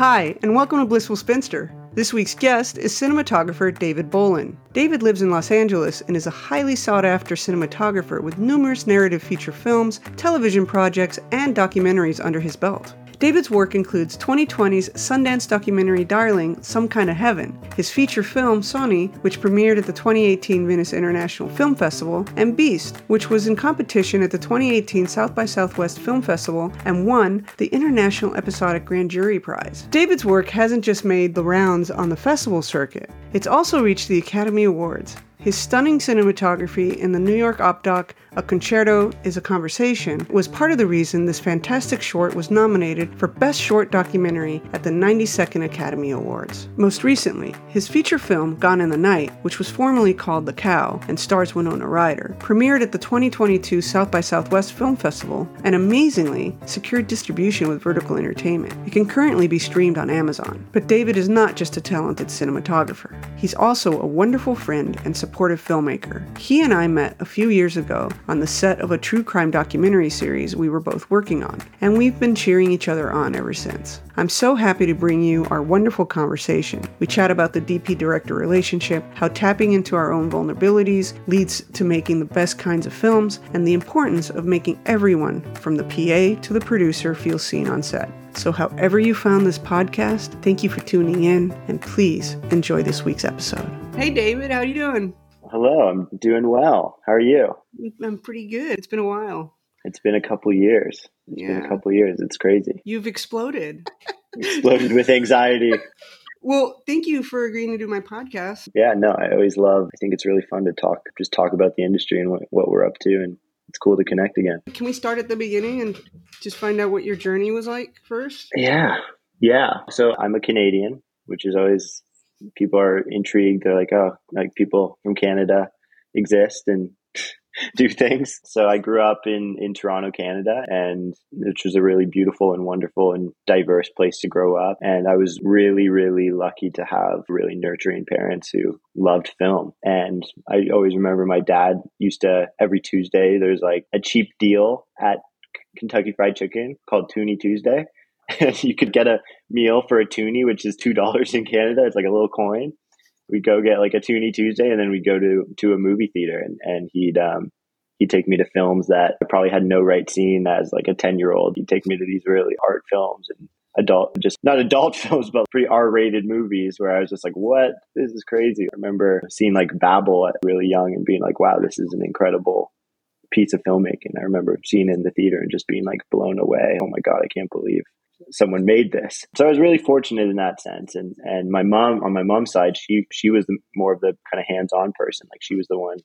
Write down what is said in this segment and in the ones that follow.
Hi, and welcome to Blissful Spinster. This week's guest is cinematographer David Bolen. David lives in Los Angeles and is a highly sought after cinematographer with numerous narrative feature films, television projects, and documentaries under his belt. David's work includes 2020's Sundance documentary Darling, Some Kind of Heaven, his feature film Soni, which premiered at the 2018 Venice International Film Festival, and Beast, which was in competition at the 2018 South by Southwest Film Festival and won the International Episodic Grand Jury Prize. David's work hasn't just made the rounds on the festival circuit, it's also reached the Academy Awards. His stunning cinematography in the New York Op Doc, A Concerto is a Conversation, was part of the reason this fantastic short was nominated for Best Short Documentary at the 92nd Academy Awards. Most recently, his feature film, Gone in the Night, which was formerly called The Cow and stars Winona Ryder, premiered at the 2022 South by Southwest Film Festival and amazingly secured distribution with Vertical Entertainment. It can currently be streamed on Amazon. But David is not just a talented cinematographer, he's also a wonderful friend and supportive filmmaker. He and I met a few years ago on the set of a true crime documentary series we were both working on, and we've been cheering each other on ever since. I'm so happy to bring you our wonderful conversation. We chat about the DP director relationship, how tapping into our own vulnerabilities leads to making the best kinds of films, and the importance of making everyone, from the PA to the producer, feel seen on set. So, however you found this podcast, thank you for tuning in, and please enjoy this week's episode. Hey, David, how are you doing? Hello, I'm doing well. How are you? I'm pretty good. It's been a while. It's been a couple years. It's Yeah. been a couple years. It's crazy. You've exploded. Exploded with anxiety. Well, thank you for agreeing to do my podcast. Yeah, no, I always love. I think it's really fun to talk, just talk about the industry and what, what we're up to, and it's cool to connect again. Can we start at the beginning and just find out what your journey was like first? Yeah, yeah. So I'm a Canadian, which is always people are intrigued. They're like, oh, like people from Canada exist and do things. So I grew up in in Toronto, Canada, and which was a really beautiful and wonderful and diverse place to grow up. And I was really, really lucky to have really nurturing parents who loved film. And I always remember my dad used to every Tuesday. There's like a cheap deal at Kentucky Fried Chicken called Toonie Tuesday. And you could get a meal for a toonie, which is two dollars in Canada. It's like a little coin. We'd go get like a toonie Tuesday, and then we'd go to to a movie theater, and and he'd um he'd take me to films that I probably had no right seeing as like a ten year old. He'd take me to these really art films and adult, just not adult films, but pretty R rated movies where I was just like, what? This is crazy. I remember seeing like Babel at really young and being like, wow, this is an incredible piece of filmmaking. I remember seeing it in the theater and just being like blown away. Oh my God, I can't believe someone made this. So I was really fortunate in that sense. And and my mom on my mom's side, she she was the, more of the kind of hands on person. Like she was the one.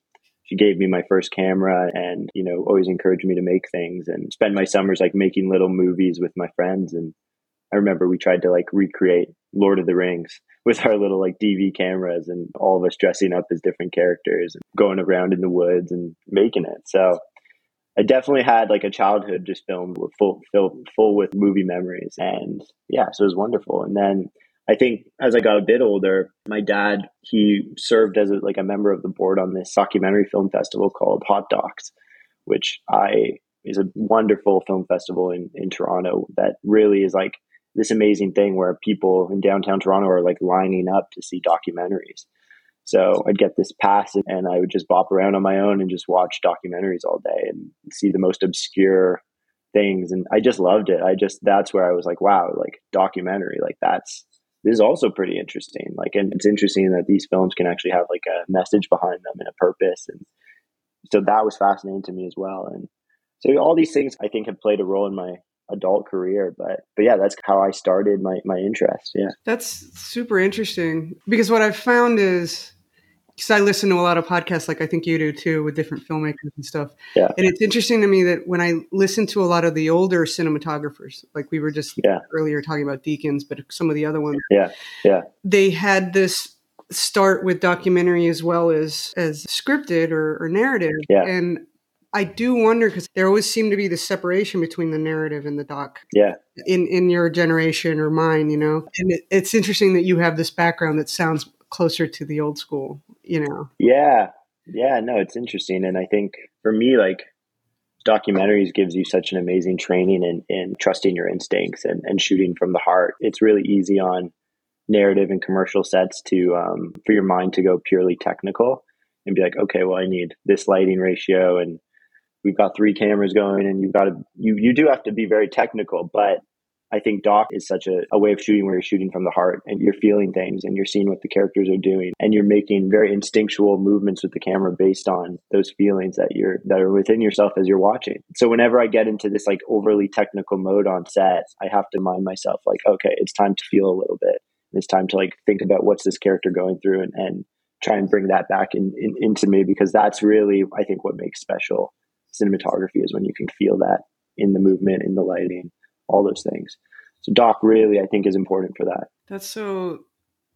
She gave me my first camera and you know always encouraged me to make things and spend my summers like making little movies with my friends. And I remember we tried to like recreate Lord of the Rings with our little like DV cameras and all of us dressing up as different characters and going around in the woods and making it. So I definitely had like a childhood just filmed with full, full, full with movie memories. And yeah, so it was wonderful. And then I think as I got a bit older, my dad, he served as a, like a member of the board on this documentary film festival called Hot Docs, which I is a wonderful film festival in, in Toronto that really is like this amazing thing where people in downtown Toronto are like lining up to see documentaries. So I'd get this pass and I would just bop around on my own and just watch documentaries all day and see the most obscure things. And I just loved it. I just, that's where I was like, wow, like documentary, like that's, this is also pretty interesting. Like, and it's interesting that these films can actually have like a message behind them and a purpose. And so that was fascinating to me as well. And so all these things I think have played a role in my adult career but but yeah that's how i started my my interest yeah That's super interesting because what I've found is because I listen to a lot of podcasts, like I think you do too, with different filmmakers and stuff. Yeah. And it's interesting to me that when I listen to a lot of the older cinematographers, like we were just Yeah. earlier talking about Deakins, but some of the other ones, yeah yeah they had this start with documentary as well as as scripted or, or narrative. Yeah. And I do wonder because there always seemed to be the separation between the narrative and the doc yeah in in your generation or mine, you know. And it, it's interesting that you have this background that sounds closer to the old school, you know. Yeah. Yeah. No, it's interesting. And I think for me, like documentaries gives you such an amazing training in, in trusting your instincts and, and shooting from the heart. It's really easy on narrative and commercial sets to um, for your mind to go purely technical and be like, okay, well, I need this lighting ratio, and we've got three cameras going, and you've got to you you do have to be very technical, but I think doc is such a, a way of shooting where you're shooting from the heart and you're feeling things and you're seeing what the characters are doing and you're making very instinctual movements with the camera based on those feelings that you're that are within yourself as you're watching. So whenever I get into this like overly technical mode on set, I have to mind myself like, okay, it's time to feel a little bit. It's time to like think about what's this character going through and, and try and bring that back in, in, into me because that's really I think what makes special cinematography is when you can feel that in the movement, in the lighting, all those things. So doc really I think is important for that. That's so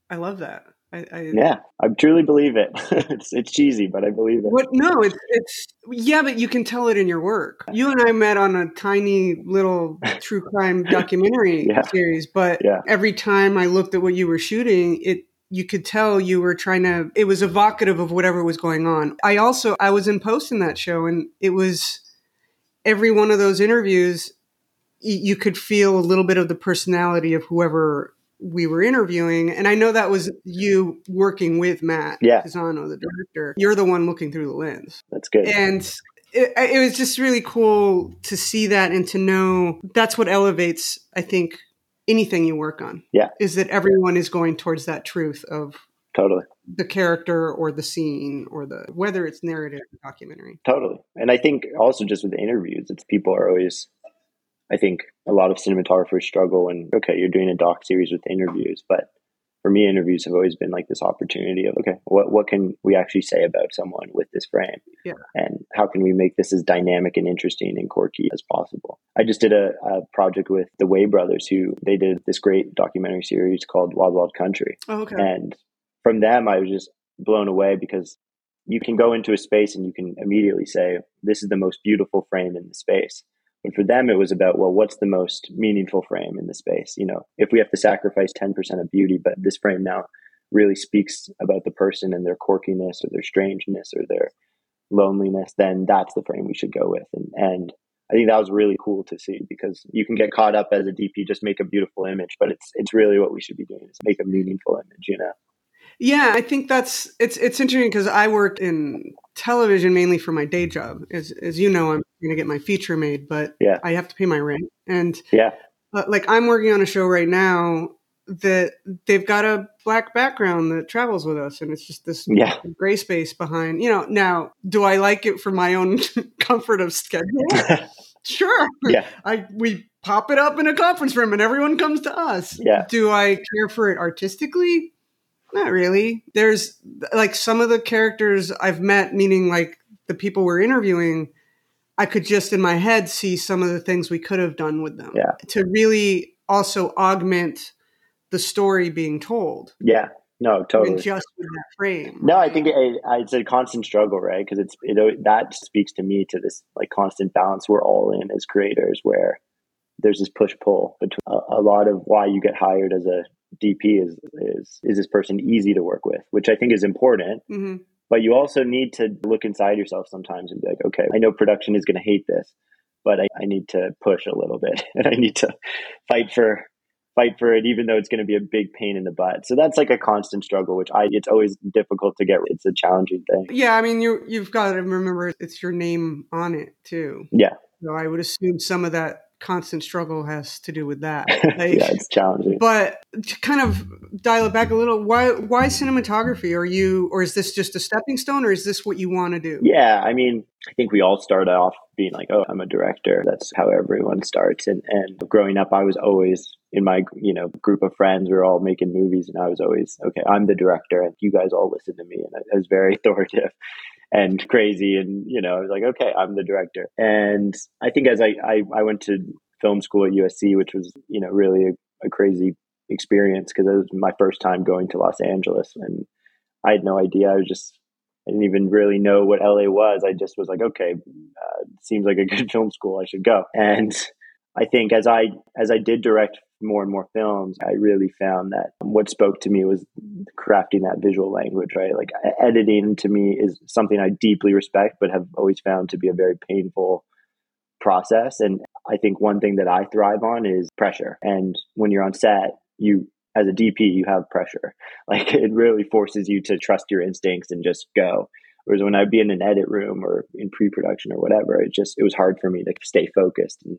I love that. I, I, yeah, I truly believe it. it's it's cheesy, but I believe it. What? No, it's it's yeah, but you can tell it in your work. You and I met on a tiny little true crime documentary yeah. series, but yeah. every time I looked at what you were shooting, it you could tell you were trying to. It was evocative of whatever was going on. I also I was in post in that show, and it was every one of those interviews. You could feel a little bit of the personality of whoever we were interviewing, and I know that was you working with Matt yeah. Pisano, the director. You're the one looking through the lens. That's good. And it, it, was just really cool to see that and to know that's what elevates, I think, anything you work on. Yeah. Is that everyone is going towards that truth of totally the character or the scene or the whether it's narrative or documentary. Totally. And I think also just with interviews, it's people are always I think a lot of cinematographers struggle and okay, you're doing a doc series with interviews, but for me, interviews have always been like this opportunity of okay, what what can we actually say about someone with this frame, yeah. and how can we make this as dynamic and interesting and quirky as possible? I just did a, a project with the Way brothers, who they did this great documentary series called Wild Wild Country, oh, okay. and from them, I was just blown away because you can go into a space and you can immediately say, "This is the most beautiful frame in the space." But for them, it was about, well, what's the most meaningful frame in the space? You know, if we have to sacrifice 10% of beauty, but this frame now really speaks about the person and their quirkiness or their strangeness or their loneliness, then that's the frame we should go with. And, and I think that was really cool to see because you can get caught up as a DP, just make a beautiful image, but it's, it's really what we should be doing is make a meaningful image, you know? Yeah, I think that's it's it's interesting because I work in television mainly for my day job. As as you know, I'm going to get my feature made, but yeah. I have to pay my rent. And yeah, uh, like I'm working on a show right now that they've got a black background that travels with us, and it's just this yeah. gray space behind. You know, now do I like it for my own comfort of schedule? sure. Yeah, I we pop it up in a conference room, and everyone comes to us. Yeah. Do I care for it artistically? Not really. There's like some of the characters I've met, meaning like the people we're interviewing, I could just in my head see some of the things we could have done with them. Yeah. To really also augment the story being told. Yeah. No, totally. just with that frame. No, I think it, it's a constant struggle, right? Because it's it, that speaks to me to this like constant balance we're all in as creators, where there's this push pull between a, a lot of why you get hired as a DP is is is this person easy to work with, which I think is important. Mm-hmm. But you also need to look inside yourself sometimes and be like, okay, I know production is going to hate this, but I, I need to push a little bit and I need to fight for fight for it, even though it's going to be a big pain in the butt. So that's like a constant struggle, which I it's always difficult to get. It's a challenging thing. Yeah, I mean you you've got to remember it's your name on it too. Yeah. So I would assume some of that constant struggle has to do with that. Like, yeah, it's challenging. But to kind of dial it back a little, why why cinematography? Are you or is this just a stepping stone or is this what you want to do? Yeah, I mean, I think we all start off being like, "Oh, I'm a director." That's how everyone starts. And and growing up, I was always in my you know group of friends. We were all making movies, and I was always okay. I'm the director, and you guys all listen to me, and I was very authoritative and crazy. And, you know, I was like, okay, I'm the director. And I think as I, I, I went to film school at USC, which was, you know, really a, a crazy experience because it was my first time going to Los Angeles and I had no idea. I was just, I didn't even really know what LA was. I just was like, okay, uh, seems like a good film school. I should go. And I think as I as I did direct more and more films, I really found that what spoke to me was crafting that visual language, right? Like editing to me is something I deeply respect, but have always found to be a very painful process. And I think one thing that I thrive on is pressure. And when you're on set, you as a DP, you have pressure. Like it really forces you to trust your instincts and just go. Whereas when I'd be in an edit room or in pre-production or whatever, it just it was hard for me to stay focused. And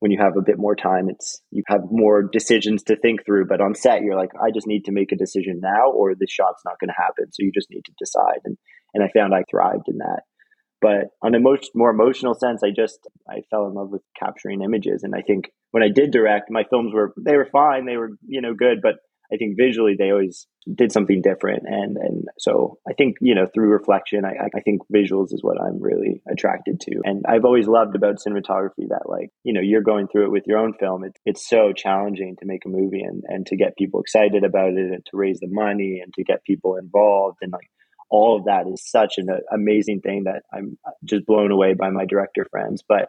when you have a bit more time, it's you have more decisions to think through. But on set, you're like, I just need to make a decision now, or this shot's not going to happen. So you just need to decide. And and I found I thrived in that. But on a most, more emotional sense, I just I fell in love with capturing images, and I think when I did direct, my films were they were fine, they were you know good, but I think visually they always did something different, and and so I think you know through reflection, I I think visuals is what I'm really attracted to, and I've always loved about cinematography that like you know you're going through it with your own film. It's it's so challenging to make a movie and and to get people excited about it and to raise the money and to get people involved and like all of that is such an uh, amazing thing that I'm just blown away by my director friends. But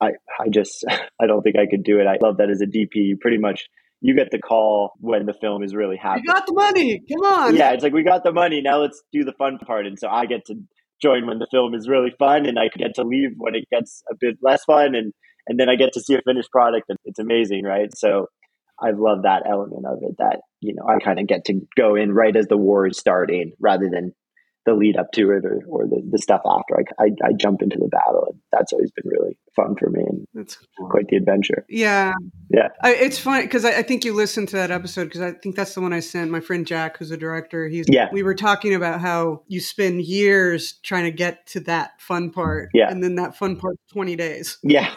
I, I just, I don't think I could do it. I love that as a DP, you pretty much, you get the call when the film is really happening. You got the money. Come on. Yeah. It's like, we got the money. Now let's do the fun part. And so I get to join when the film is really fun and I get to leave when it gets a bit less fun. And, and then I get to see a finished product and it's amazing. Right. So I love that element of it that, you know, I kind of get to go in right as the war is starting rather than the lead up to it or, or the, the stuff after. I, I, I jump into the battle. And that's always been really fun for me and that's cool. quite the adventure. Yeah. Yeah. I, it's funny because I, I, think you listened to that episode because I think that's the one I sent my friend Jack, who's a director. He's, yeah. We were talking about how you spend years trying to get to that fun part. Yeah. And then that fun part, 20 days. Yeah.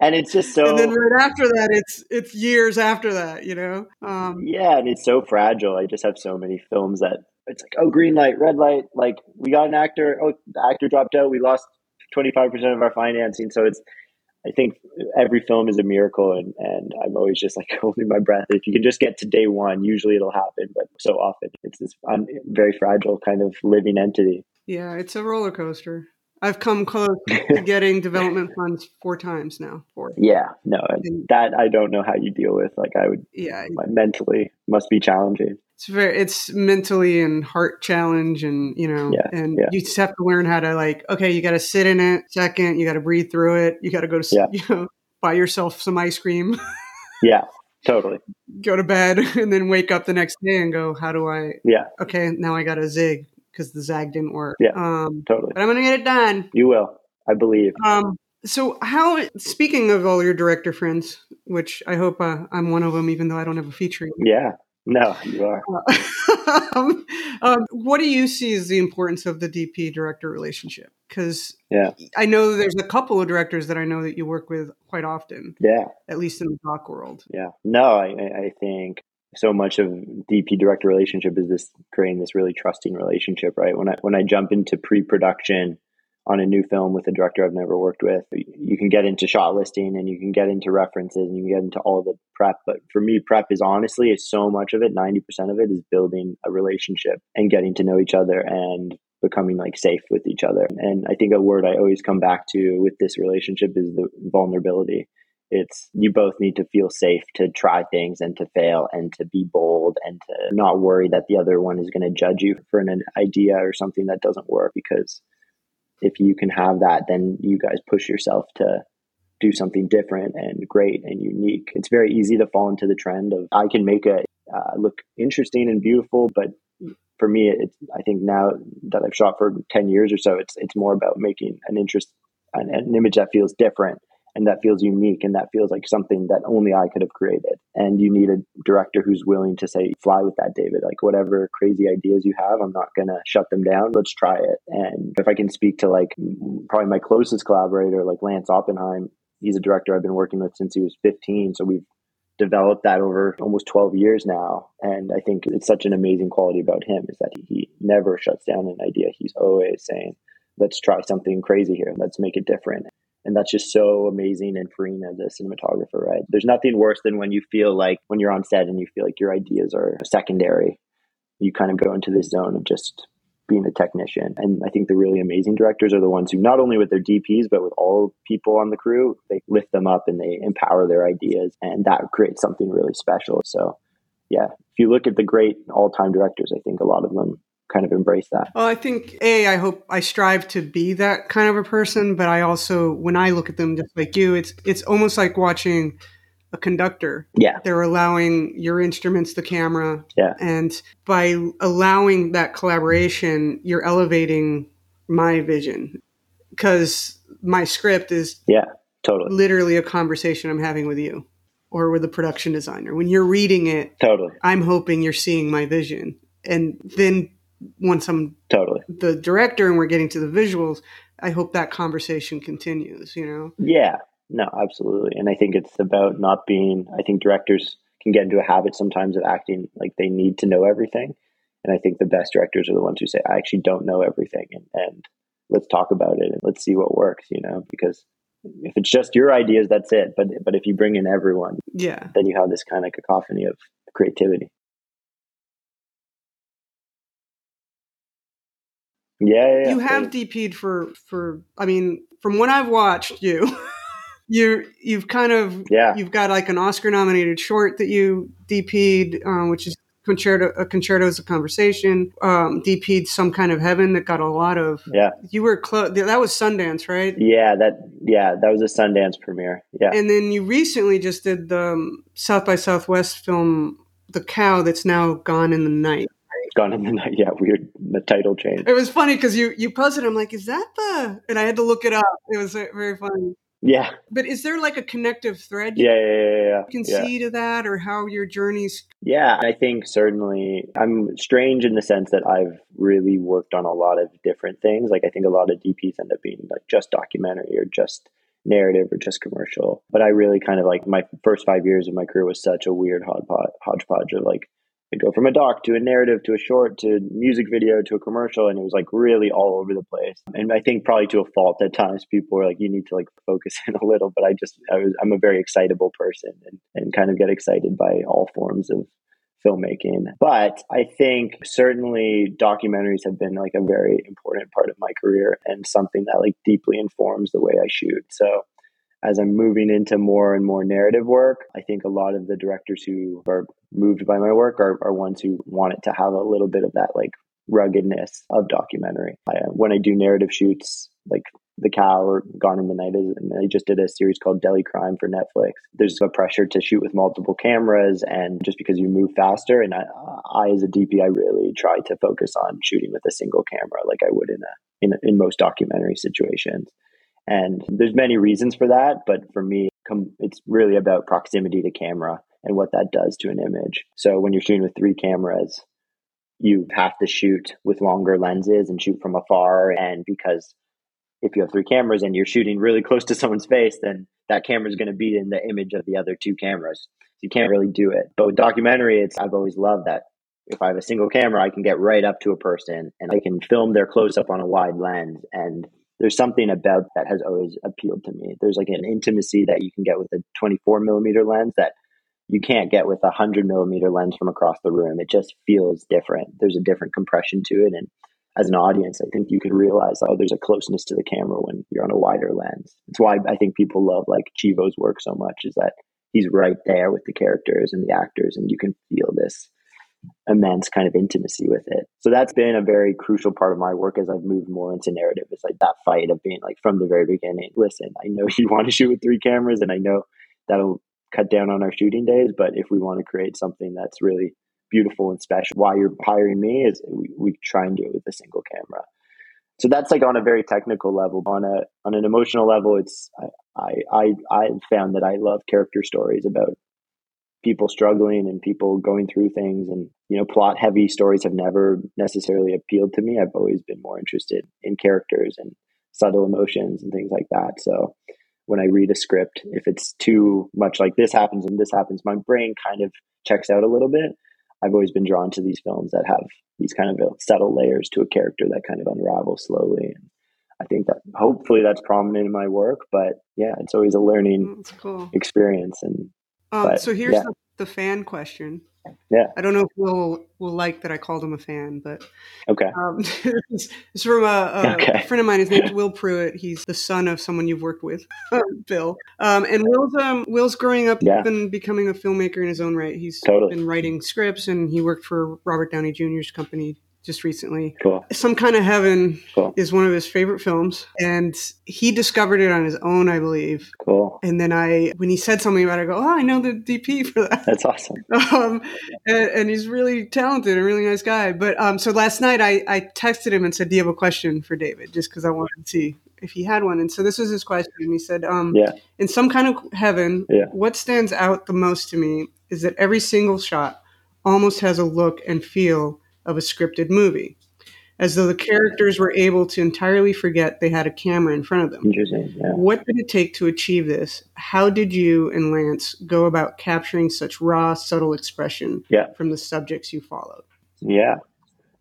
And it's just so. And then right after that, it's it's years after that, you know. Um, yeah, and it's so fragile. I just have so many films that it's like, oh, green light, red light. Like we got an actor. Oh, the actor dropped out. We lost 25% of our financing. So it's, I think every film is a miracle. And, and I'm always just like holding my breath. If you can just get to day one, usually it'll happen. But so often it's this un- very fragile kind of living entity. Yeah, it's a roller coaster. I've come close to getting development funds four times now. Four. Yeah, no, that I don't know how you deal with. Like I would, yeah, mentally must be challenging it's very it's mentally and heart challenge and you know yeah, and yeah. you just have to learn how to like okay you got to sit in it second you got to breathe through it you got to go to yeah. you know buy yourself some ice cream. Yeah totally. Go to bed and then wake up the next day and go how do i yeah. okay now i got a zig because the zag didn't work. Yeah um totally. but i'm gonna get it done. You will. I believe. Um so how speaking of all your director friends which i hope uh, i'm one of them even though i don't have a feature yeah no, you are. um, um, what do you see as the importance of the DP director relationship? Because yeah, I know there's a couple of directors that I know that you work with quite often. Yeah, at least in the doc world. Yeah, no, I, I think so much of DP director relationship is this creating this really trusting relationship, right? When I when I jump into pre production on a new film with a director I've never worked with. You can get into shot listing and you can get into references and you can get into all the prep. But for me, prep is honestly is so much of it. 90% of it is building a relationship and getting to know each other and becoming like safe with each other. And I think a word I always come back to with this relationship is the vulnerability. It's you both need to feel safe to try things and to fail and to be bold and to not worry that the other one is going to judge you for an idea or something that doesn't work because if you can have that, then you guys push yourself to do something different and great and unique. It's very easy to fall into the trend of I can make it uh, look interesting and beautiful, but for me, it's I think now that I've shot for ten years or so, it's it's more about making an interest an, an image that feels different and that feels unique and that feels like something that only I could have created. And you need a director who's willing to say, fly with that, David. Like whatever crazy ideas you have, I'm not going to shut them down. Let's try it. And if I can speak to like probably my closest collaborator, like Lance Oppenheim, he's a director I've been working with since he was 15. So we've developed that over almost 12 years now. And I think it's such an amazing quality about him is that he never shuts down an idea. He's always saying, let's try something crazy here. Let's make it different. And that's just so amazing and freeing as a cinematographer, right? There's nothing worse than when you feel like when you're on set and you feel like your ideas are secondary. You kind of go into this zone of just being a technician. And I think the really amazing directors are the ones who not only with their DPs, but with all people on the crew, they lift them up and they empower their ideas. And that creates something really special. So yeah, if you look at the great all time directors, I think a lot of them kind of embrace that. Well, I think a I hope I strive to be that kind of a person, but I also when I look at them just like you, it's it's almost like watching a conductor. Yeah. They're allowing your instruments the camera. Yeah. And by allowing that collaboration, you're elevating my vision because my script is Yeah, totally. literally a conversation I'm having with you or with a production designer. When you're reading it, Totally. I'm hoping you're seeing my vision. And then once I'm Totally. the director and we're getting to the visuals, I hope that conversation continues, you know? Yeah, no, absolutely. And I think it's about not being, I think directors can get into a habit sometimes of acting like they need to know everything. And I think the best directors are the ones who say, I actually don't know everything. And, and let's talk about it and let's see what works, you know, because if it's just your ideas, that's it. But, but if you bring in everyone, Yeah. then you have this kind of cacophony of creativity. Yeah, yeah, yeah. you have DP'd for for I mean, from when I've watched you, you you've kind of Yeah. you've got like an Oscar nominated short that you DP'd, um, which is concerto a concerto is a conversation. Um, DP'd some kind of heaven that got a lot of. yeah, You were close. That was Sundance, right? yeah. That yeah, that was a Sundance premiere. Yeah, And then you recently just did the um, South by Southwest film, The Cow, that's now gone in the night. Gone in the night. Yeah, weird. The title change. It was funny because you you posted. I'm like, is that the? And I had to look it up. It was very funny. Yeah, But is there like a connective thread you yeah, yeah, yeah. yeah, can yeah. see to that, or how your journeys? Yeah, I think certainly I'm strange in the sense that I've really worked on a lot of different things. Like I think a lot of DPs end up being like just documentary or just narrative or just commercial. But I really kind of like my first five years of my career was such a weird hodgepodge of like I go from a doc to a narrative to a short to music video to a commercial, and it was like really all over the place. And I think probably to a fault at times, people were like, "You need to like focus in a little." But I just I was I'm a very excitable person and and kind of get excited by all forms of filmmaking. But I think certainly documentaries have been like a very important part of my career and something that like deeply informs the way I shoot. So as I'm moving into more and more narrative work, I think a lot of the directors who are moved by my work are, are ones who want it to have a little bit of that like ruggedness of documentary. I, uh, when I do narrative shoots, like The Cow or Gone in the Night, is, and I just did a series called Deli Crime for Netflix. There's a pressure to shoot with multiple cameras, and just because you move faster, and I, I as a DP, I really try to focus on shooting with a single camera, like I would in a in, in most documentary situations. And there's many reasons for that, but for me, it's really about proximity to camera and what that does to an image. So when you're shooting with three cameras, you have to shoot with longer lenses and shoot from afar. And because if you have three cameras and you're shooting really close to someone's face, then that camera is going to be in the image of the other two cameras. So you can't really do it. But with documentary, it's I've always loved that. If I have a single camera, I can get right up to a person and I can film their close up on a wide lens. And there's something about that has always appealed to me. There's like an intimacy that you can get with a 24 millimeter lens that you can't get with a 100 millimeter lens from across the room. It just feels different. There's a different compression to it. And as an audience, I think you can realize, oh, there's a closeness to the camera when you're on a wider lens. It's why I think people love like Chivo's work so much is that he's right there with the characters and the actors, and you can feel this immense kind of intimacy with it. So that's been a very crucial part of my work as I've moved more into narrative. It's like that fight of being like from the very beginning, listen, I know you want to shoot with three cameras and I know that'll cut down on our shooting days, but if we want to create something that's really beautiful and special, why you're hiring me is we, we try and do it with a single camera. So that's like on a very technical level. On a on an emotional level, it's I I I found that I love character stories about people struggling and people going through things. And you know plot heavy stories have never necessarily appealed to me. I've always been more interested in characters and subtle emotions and things like that. So when i read a script if it's too much like this happens and this happens my brain kind of checks out a little bit. I've always been drawn to these films that have these kind of subtle layers to a character that kind of unravels slowly. And i think that hopefully that's prominent in my work but yeah it's always a learning mm, cool. experience. And Um, But, so here's yeah. the, the fan question. Yeah. I don't know if Will will like that I called him a fan, but okay um, it's, it's from a, a Okay. friend of mine. His name's Will Pruitt. He's the son of someone you've worked with, Bill. Um, and Will's um, Will's growing up Yeah. and becoming a filmmaker in his own right. He's Totally. been writing scripts, and he worked for Robert Downey Jr.'s company just recently. Cool. Some Kind of Heaven Cool. is one of his favorite films, and he discovered it on his own, I believe. Cool. And then I, when he said something about it, I go, oh, I know the DP for that. That's awesome. Um, and, and he's really talented, a really nice guy. But um, so last night I, I texted him and said, do you have a question for David? Just because I wanted to see if he had one. And so this was his question. He said, um, Yeah. in some kind of heaven, Yeah. what stands out the most to me is that every single shot almost has a look and feel of a scripted movie, as though the characters were able to entirely forget they had a camera in front of them. Interesting. Yeah. What did it take to achieve this? How did you and Lance go about capturing such raw, subtle expression Yeah. from the subjects you followed? Yeah.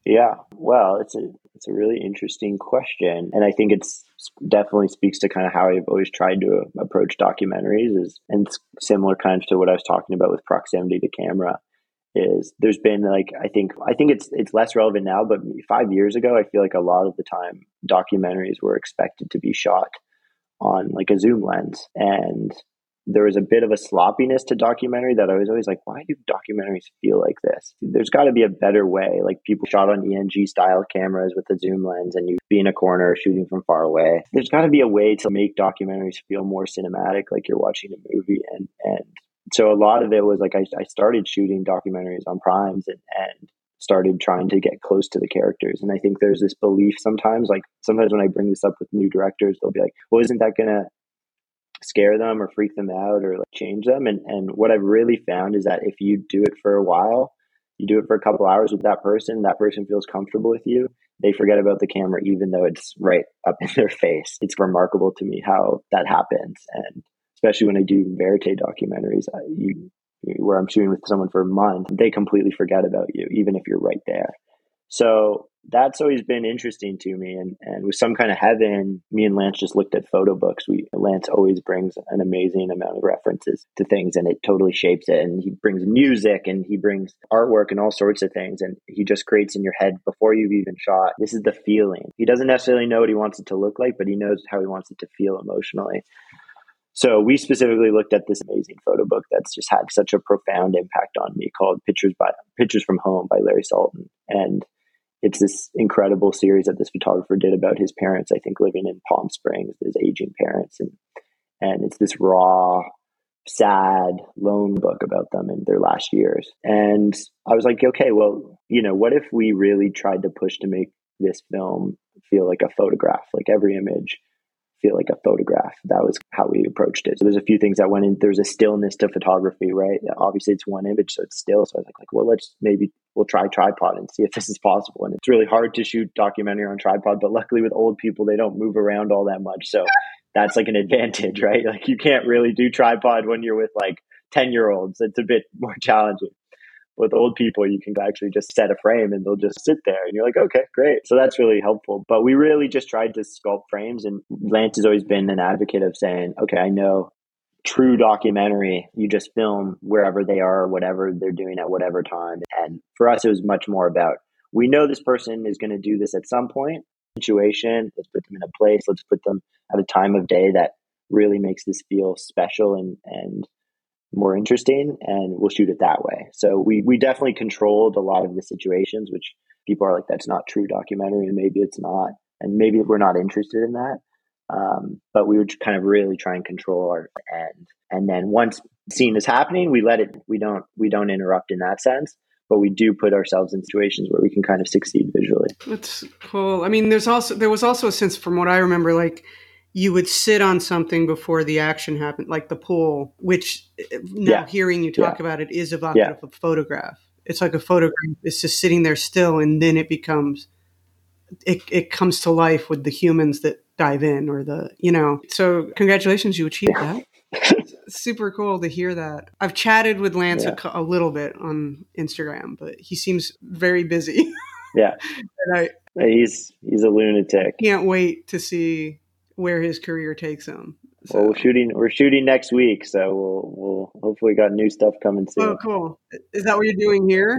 Yeah. Well, it's a it's a really interesting question, and I think it's definitely speaks to kind of how I've always tried to approach documentaries is and it's similar kind of to what I was talking about with proximity to camera is there's been like I think I think it's it's less relevant now, but 5 years ago I feel like a lot of the time documentaries were expected to be shot on like a zoom lens and there was a bit of a sloppiness to documentary that I was always like, why do documentaries feel like this? There's got to be a better way. Like people shot on ENG style cameras with a zoom lens and you be in a corner shooting from far away. There's got to be a way to make documentaries feel more cinematic, like you're watching a movie. And, and so a lot of it was like I, I started shooting documentaries on primes and, and started trying to get close to the characters. And I think there's this belief sometimes, like sometimes when I bring this up with new directors, they'll be like, well, isn't that going to scare them or freak them out or like change them. And and what I've really found is that if you do it for a while, you do it for a couple hours with that person, that person feels comfortable with you. They forget about the camera even though it's right up in their face. It's remarkable to me how that happens. And especially when I do verite documentaries, I, you where I'm shooting with someone for a month, they completely forget about you, even if you're right there. So that's always been interesting to me. And, and with some kind of heaven, me and Lance just looked at photo books. We Lance always brings an amazing amount of references to things and it totally shapes it. And he brings music and he brings artwork and all sorts of things. And he just creates in your head before you've even shot. This is the feeling. He doesn't necessarily know what he wants it to look like, but he knows how he wants it to feel emotionally. So we specifically looked at this amazing photo book that's just had such a profound impact on me called Pictures by Pictures from Home by Larry Sultan. And it's this incredible series that this photographer did about his parents, I think living in Palm Springs, his aging parents and and it's this raw, sad, lone book about them in their last years. And I was like, okay, well, you know, what if we really tried to push to make this film feel like a photograph, like every image feel like a photograph. That was how we approached it. So there's a few things that went in. There's a stillness to photography, right? Obviously, it's one image, so it's still. So I was like, like, well, let's maybe we'll try tripod and see if this is possible. And it's really hard to shoot documentary on tripod, but luckily with old people, they don't move around all that much. So that's like an advantage, right? Like you can't really do tripod when you're with like 10 year olds. It's a bit more challenging with old people, you can actually just set a frame and they'll just sit there and you're like, okay, great. So that's really helpful. But we really just tried to sculpt frames. And Lance has always been an advocate of saying, okay, I know true documentary, you just film wherever they are, whatever they're doing at whatever time. And for us, it was much more about we know this person is going to do this at some point situation. Let's put them in a place. Let's put them at a time of day that really makes this feel special and, and more interesting and we'll shoot it that way. So we we definitely controlled a lot of the situations which people are like that's not true documentary and maybe it's not and maybe we're not interested in that. Um, but we would kind of really try and control our end. And then once scene is happening, we let it we don't we don't interrupt in that sense. But we do put ourselves in situations where we can kind of succeed visually. That's cool. I mean, there's also there was also a sense from what I remember, like you would sit on something before the action happened, like the pool, which now Yeah. hearing you talk Yeah. about it is evocative of a photograph. It's like a photograph. It's just sitting there still, and then it becomes, it, it comes to life with the humans that dive in or the, you know. So congratulations, you achieved that. Super cool to hear that. I've chatted with Lance Yeah. a, a little bit on Instagram, but he seems very busy. Yeah. and I, He's he's a lunatic. can't wait to see where his career takes him. So, Well, we're shooting we're shooting next week, so we'll we'll hopefully got new stuff coming soon. oh, cool. Is that what you're doing here?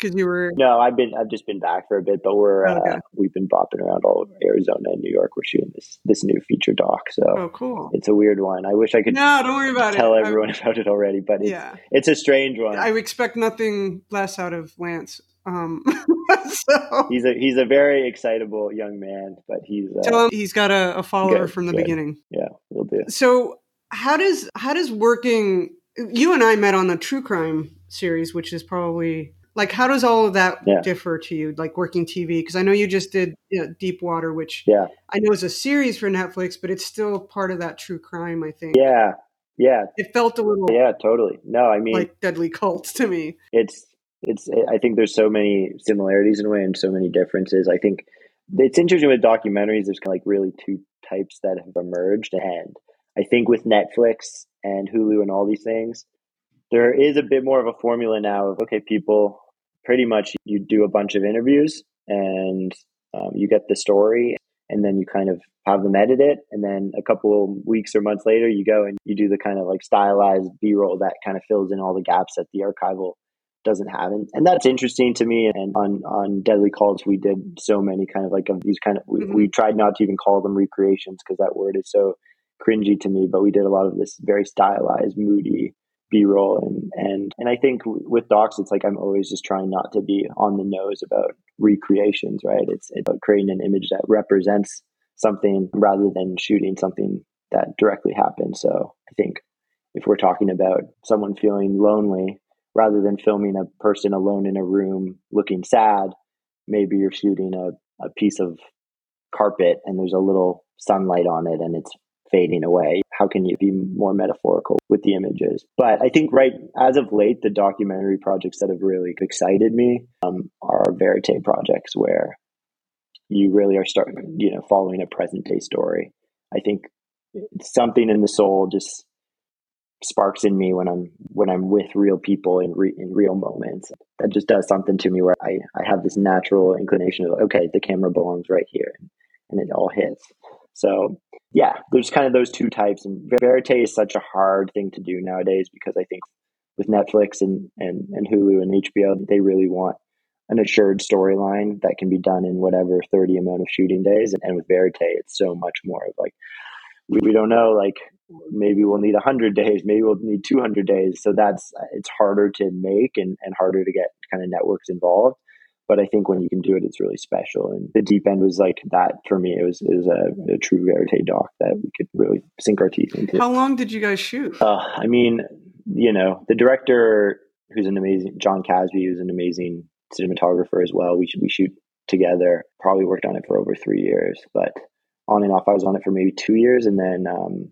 Because you were. No, I've been I've just been back for a bit, but we're Okay. uh, we've been bopping around all over Arizona and New York. We're shooting this this new feature doc, so Oh, cool. it's a weird one. I wish I could No, don't worry about tell it. everyone about it already, but it's, yeah, it's a strange one. I expect nothing less out of Lance Um, so he's a he's a very excitable young man, but he's uh, he's got a, a follower good, from the good. beginning. Yeah, we'll do. So how does how does working? You and I met on the true crime series, which is probably like how does all of that yeah. differ to you like working tv because i know you just did you know, deep water which yeah i know is a series for netflix but it's still part of that true crime i think yeah yeah it felt a little yeah totally no i mean like deadly cults to me it's it's i think there's so many similarities in a way and so many differences. I think it's interesting with documentaries there's kind of like really two types that have emerged. And i think with netflix and hulu and all these things there is a bit more of a formula now of okay people pretty much you do a bunch of interviews and um, you get the story and then you kind of have them edit it. And then a couple of weeks or months later you go and you do the kind of like stylized b-roll that kind of fills in all the gaps that the archival doesn't have. And, and that's interesting to me. And on on deadly Cults, we did so many kind of like of these kind of we, mm-hmm. we tried not to even call them recreations because that word is so cringy to me but we did a lot of this very stylized moody b-roll. And and and i think with docs it's like i'm always just trying not to be on the nose about recreations right? It's, it's about creating an image that represents something rather than shooting something that directly happened. So i think if we're talking about someone feeling lonely rather than filming a person alone in a room looking sad maybe you're shooting a, a piece of carpet and there's a little sunlight on it and it's fading away. How can you be more metaphorical with the images? But I think right as of late, the documentary projects that have really excited me um, are verite projects where you really are starting, you know, following a present day story. I think something in the soul just sparks in me when I'm when I'm with real people in re, in real moments. That just does something to me where I, I have this natural inclination of okay, the camera belongs right here, and it all hits. So yeah, there's kind of those two types, and verite is such a hard thing to do nowadays because I think with Netflix and and, and Hulu and HBO, they really want an assured storyline that can be done in whatever 30 amount of shooting days. And, and with Verite, it's so much more of like, we, we don't know, like maybe we'll need 100 days, maybe we'll need 200 days. So that's, it's harder to make and, and harder to get kind of networks involved. But I think when you can do it, it's really special. And the deep end was like that for me. It was it was a, a true verite doc that we could really sink our teeth into. How long did you guys shoot? Uh, I mean, you know, the director, who's an amazing Jon Kasbe, who's an amazing cinematographer as well. We should we shoot together. Probably worked on it for over three years, but on and off, I was on it for maybe two years, and then um,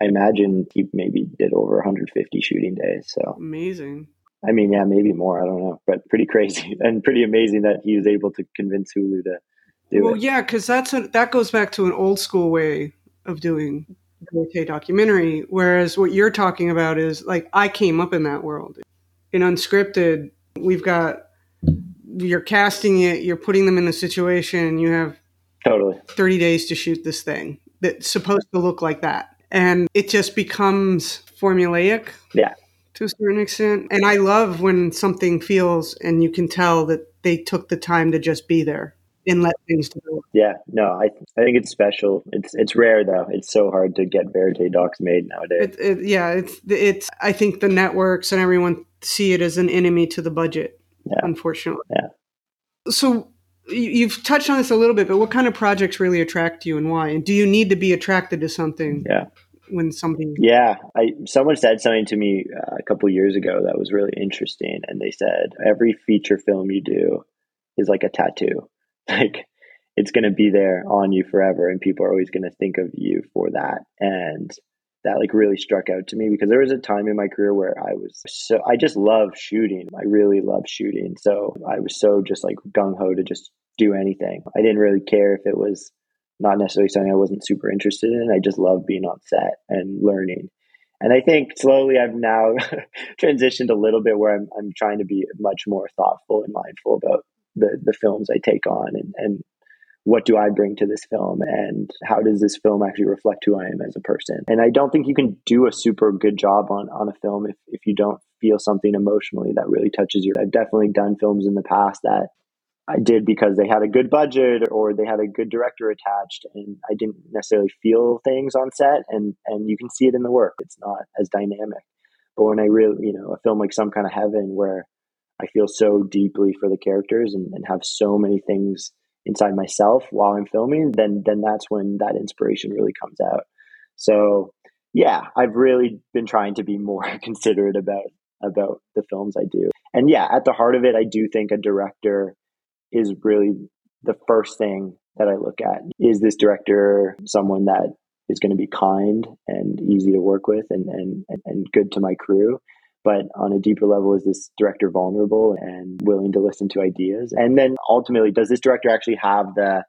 I imagine he maybe did over 150 shooting days. So amazing. I mean, yeah, maybe more. I don't know, but pretty crazy and pretty amazing that he was able to convince Hulu to do well, it. yeah, because that's a, that goes back to an old school way of doing a documentary. Whereas what you're talking about is like I came up in that world. In unscripted, we've got you're casting it, you're putting them in a situation, you have totally 30 days to shoot this thing that's supposed to look like that, and it just becomes formulaic. Yeah to a certain extent. And I love when something feels and you can tell that they took the time to just be there and let things develop. Yeah, no, I I think it's special. It's it's rare though. It's so hard to get verite docs made nowadays. It, it, yeah, it's it's. I think the networks and everyone see it as an enemy to the budget. Yeah. Unfortunately. Yeah. So you've touched on this a little bit, but what kind of projects really attract you and why? And do you need to be attracted to something? Yeah when somebody yeah i someone said something to me uh, a couple years ago that was really interesting and they said every feature film you do is like a tattoo like it's going to be there on you forever and people are always going to think of you for that and that like really struck out to me because there was a time in my career where I was so I just love shooting. I really love shooting. So I was so just like gung ho to just do anything. I didn't really care if it was not necessarily something I wasn't super interested in. I just love being on set and learning. And I think slowly I've now transitioned a little bit where I'm, I'm trying to be much more thoughtful and mindful about the, the films I take on and, and what do I bring to this film and how does this film actually reflect who I am as a person? And I don't think you can do a super good job on, on a film if, if you don't feel something emotionally that really touches you. I've definitely done films in the past that I did because they had a good budget or they had a good director attached and I didn't necessarily feel things on set and and you can see it in the work. It's not as dynamic. But when I really, you know, a film like Some Kind of Heaven where I feel so deeply for the characters and, and have so many things inside myself while I'm filming, then then that's when that inspiration really comes out. So yeah, I've really been trying to be more considerate about about the films I do. And yeah, at the heart of it, I do think a director is really the first thing that I look at. Is this director someone that is going to be kind and easy to work with and, and, and good to my crew? But on a deeper level, is this director vulnerable and willing to listen to ideas? And then ultimately, does this director actually have the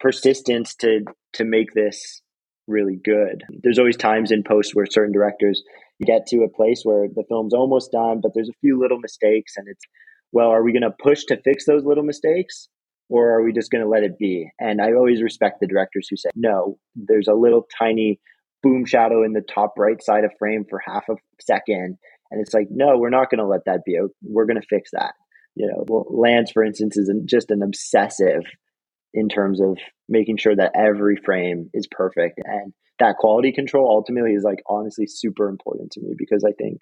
persistence to to make this really good? There's always times in post where certain directors get to a place where the film's almost done, but there's a few little mistakes, and it's well, are we going to push to fix those little mistakes? Or are we just going to let it be? And I always respect the directors who say, no, there's a little tiny boom shadow in the top right side of frame for half a second and it's like, no, we're not going to let that be. We're going to fix that. You know, Lance, for instance, is just an obsessive in terms of making sure that every frame is perfect. And that quality control ultimately is like honestly super important to me because I think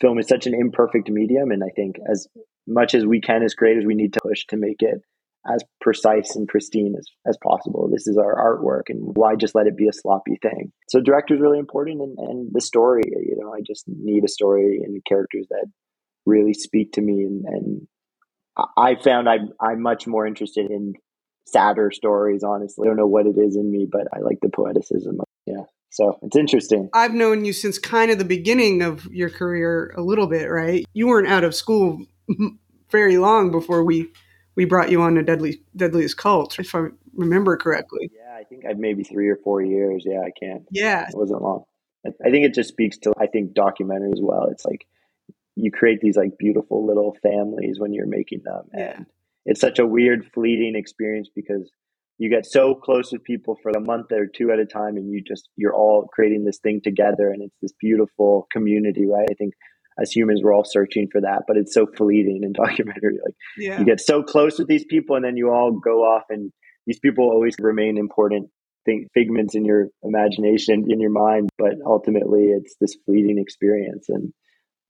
film is such an imperfect medium. And I think as much as we can as creators, we need to push to make it as precise and pristine as, as possible. This is our artwork, and why just let it be a sloppy thing? So, director is really important, and, and the story. You know, I just need a story and characters that really speak to me. And, and I found I'm I'm much more interested in sadder stories. Honestly, I don't know what it is in me, but I like the poeticism. Of, Yeah. So it's interesting. I've known you since kind of the beginning of your career a little bit, right? You weren't out of school very long before we we brought you on to Deadly Deadliest Cult, if I remember correctly. Yeah, I think I'd maybe three or four years. Yeah, I can't. Yeah, it wasn't long. I think it just speaks to I think documentary as well. It's like you create these like beautiful little families when you're making them, yeah. and it's such a weird, fleeting experience because you get so close with people for a month or two at a time, and you just you're all creating this thing together, and it's this beautiful community, right? I think as humans we're all searching for that but it's so fleeting in documentary. Like yeah. you get so close with these people and then you all go off and these people always remain important think figments in your imagination in your mind but ultimately it's this fleeting experience and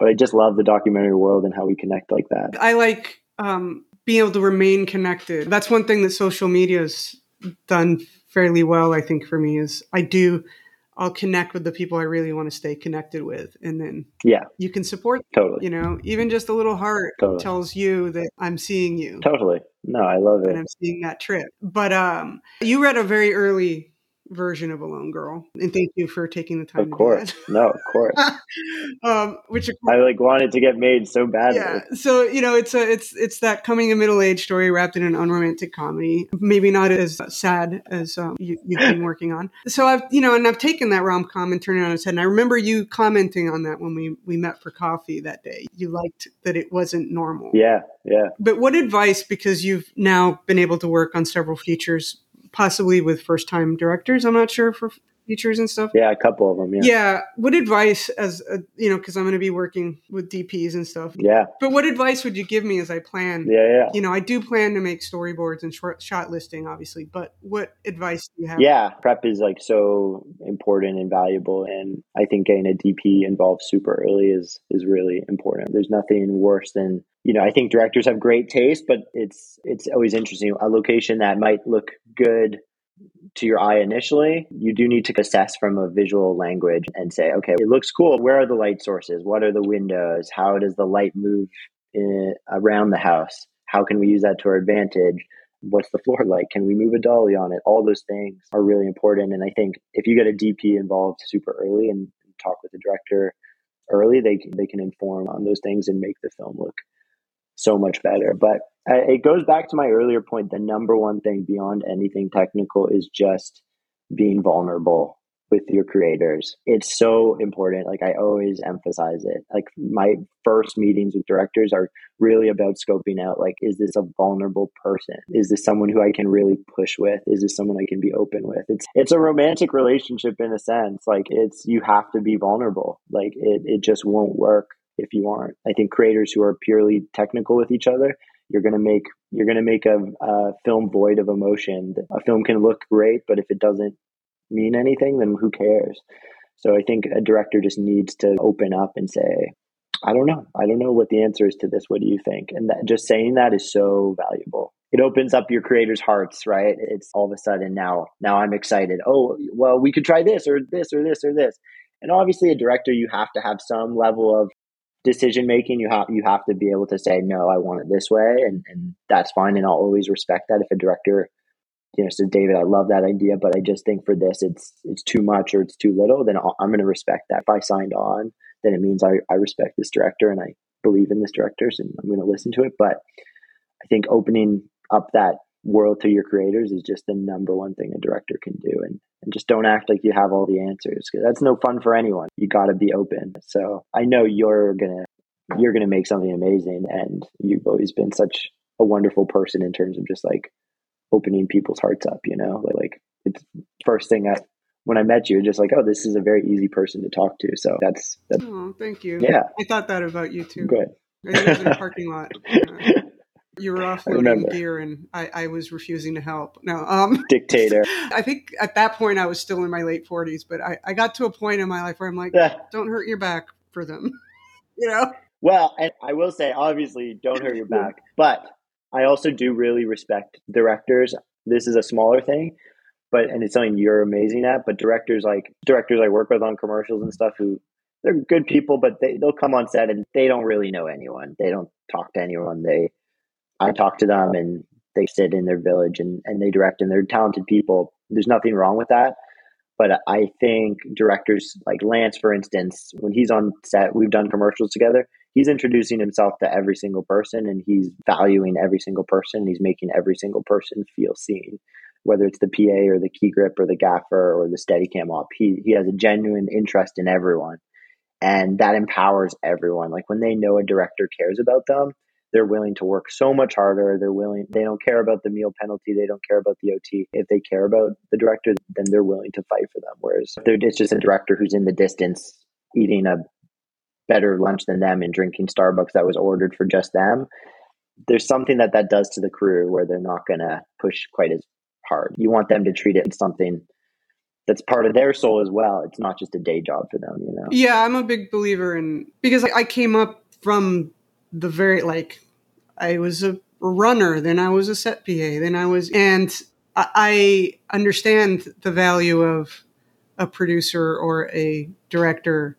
but i just love the documentary world and how we connect like that. I like um, being able to remain connected. That's one thing that social media has done fairly well i think for me is i do I'll connect with the people I really want to stay connected with, and then yeah, you can support. Them, totally, you know, even just a little heart totally. tells you that I'm seeing you. Totally, no, I love it, and I'm seeing that trip. But um, you read a very early version of Alone Girl. And thank you for taking the time. Of course. no, of course. um, which I like wanted to get made so badly. Yeah. So, you know, it's a, it's, it's that coming of middle age story wrapped in an unromantic comedy. Maybe not as sad as um, you, have been working on. So I've, you know, and I've taken that rom com and turned it on its head. And I remember you commenting on that when we, we met for coffee that day. You liked that it wasn't normal. Yeah. Yeah. But what advice, because you've now been able to work on several features, possibly with first time directors. I'm not sure for features and stuff. Yeah, a couple of them. Yeah. Yeah. What advice, as a, you know, because I'm going to be working with DPs and stuff. Yeah. But what advice would you give me as I plan? Yeah, yeah. You know, I do plan to make storyboards and short shot listing, obviously. But what advice do you have? Yeah, prep is like so important and valuable, and I think getting a DP involved super early is is really important. There's nothing worse than you know, I think directors have great taste, but it's it's always interesting. A location that might look good to your eye initially, you do need to assess from a visual language and say, okay, it looks cool. Where are the light sources? What are the windows? How does the light move in, around the house? How can we use that to our advantage? What's the floor like? Can we move a dolly on it? All those things are really important. And I think if you get a DP involved super early and talk with the director early, they they can inform on those things and make the film look so much better. But it goes back to my earlier point. The number one thing beyond anything technical is just being vulnerable with your creators. It's so important. Like I always emphasize it. Like my first meetings with directors are really about scoping out like is this a vulnerable person? Is this someone who I can really push with? Is this someone I can be open with? It's it's a romantic relationship in a sense. Like it's you have to be vulnerable. Like it it just won't work if you aren't. I think creators who are purely technical with each other, you're going to make you're going to make a, a, film void of emotion. A film can look great, but if it doesn't mean anything, then who cares? So I think a director just needs to open up and say, I don't know. I don't know what the answer is to this. What do you think? And that, just saying that is so valuable. It opens up your creators' hearts, right? It's all of a sudden now, now I'm excited. Oh, well, we could try this or this or this or this. And obviously, a director, you have to have some level of decision making. You have you have to be able to say no, I want it this way, and and that's fine. And I'll always respect that if a director you know says david i love that idea but i just think for this it's it's too much or it's too little then i'm going to respect that if i signed on then it means I, I respect this director and i believe in this director and i'm going to listen to it but i think opening up that world to your creators is just the number one thing a director can do and, and just don't act like you have all the answers because that's no fun for anyone you got to be open so i know you're going to you're to make something amazing and you've always been such a wonderful person in terms of just like opening people's hearts up, you know, like, like it's first thing I, when I met you, just like, oh, this is a very easy person to talk to. So that's, that's oh, thank you. Yeah. I thought that about you too. Good. I was in a parking lot. Uh, you were offloading gear and I, I, was refusing to help. No, um, dictator. I think at that point I was still in my late forties, but I, I got to a point in my life where I'm like, don't hurt your back for them, you know? Well, and I will say, obviously, don't hurt your back, but I also do really respect directors. This is a smaller thing, but and it's something you're amazing at. But directors like directors I work with on commercials and stuff who they're good people, but they they'll come on set and they don't really know anyone. They don't talk to anyone. They I talk to them and they sit in their village and, and they direct and they're talented people. There's nothing wrong with that. But I think directors like Lance, for instance, when he's on set, we've done commercials together. He's introducing himself to every single person and he's valuing every single person. He's making every single person feel seen, whether it's the PA or the key grip or the gaffer or the steady cam op. He, he has a genuine interest in everyone. And that empowers everyone. Like when they know a director cares about them, they're willing to work so much harder. They're willing, they don't care about the meal penalty. They don't care about the OT. If they care about the director, then they're willing to fight for them. Whereas if it's just a director who's in the distance eating a better lunch than them and drinking Starbucks that was ordered for just them. There's something that that does to the crew where they're not going to push quite as hard. You want them to treat it as something that's part of their soul as well. It's not just a day job for them, you know? Yeah, I'm a big believer in because I came up from the very like I was a runner, then I was a set PA, then I was, and I understand the value of a producer or a director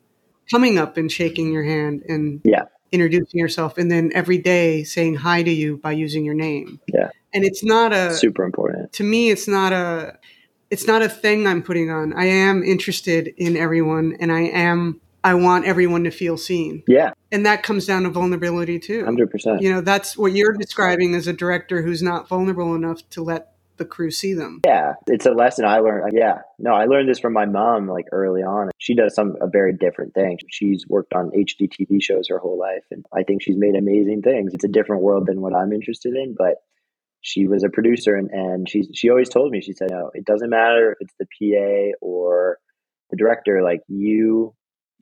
coming up and shaking your hand and yeah. introducing yourself, and then every day saying hi to you by using your name. Yeah, and it's not a super important to me. It's not a it's not a thing I'm putting on. I am interested in everyone, and I am I want everyone to feel seen. Yeah. And that comes down to vulnerability too. 100%. You know, that's what you're describing as a director who's not vulnerable enough to let the crew see them. Yeah, it's a lesson I learned. Uh, yeah, no, I learned this from my mom like early on. She does some a very different thing. She's worked on HGTV shows her whole life, and I think she's made amazing things. It's a different world than what I'm interested in, but she was a producer, and and she she always told me she said, no, it doesn't matter if it's the PA or the director. Like you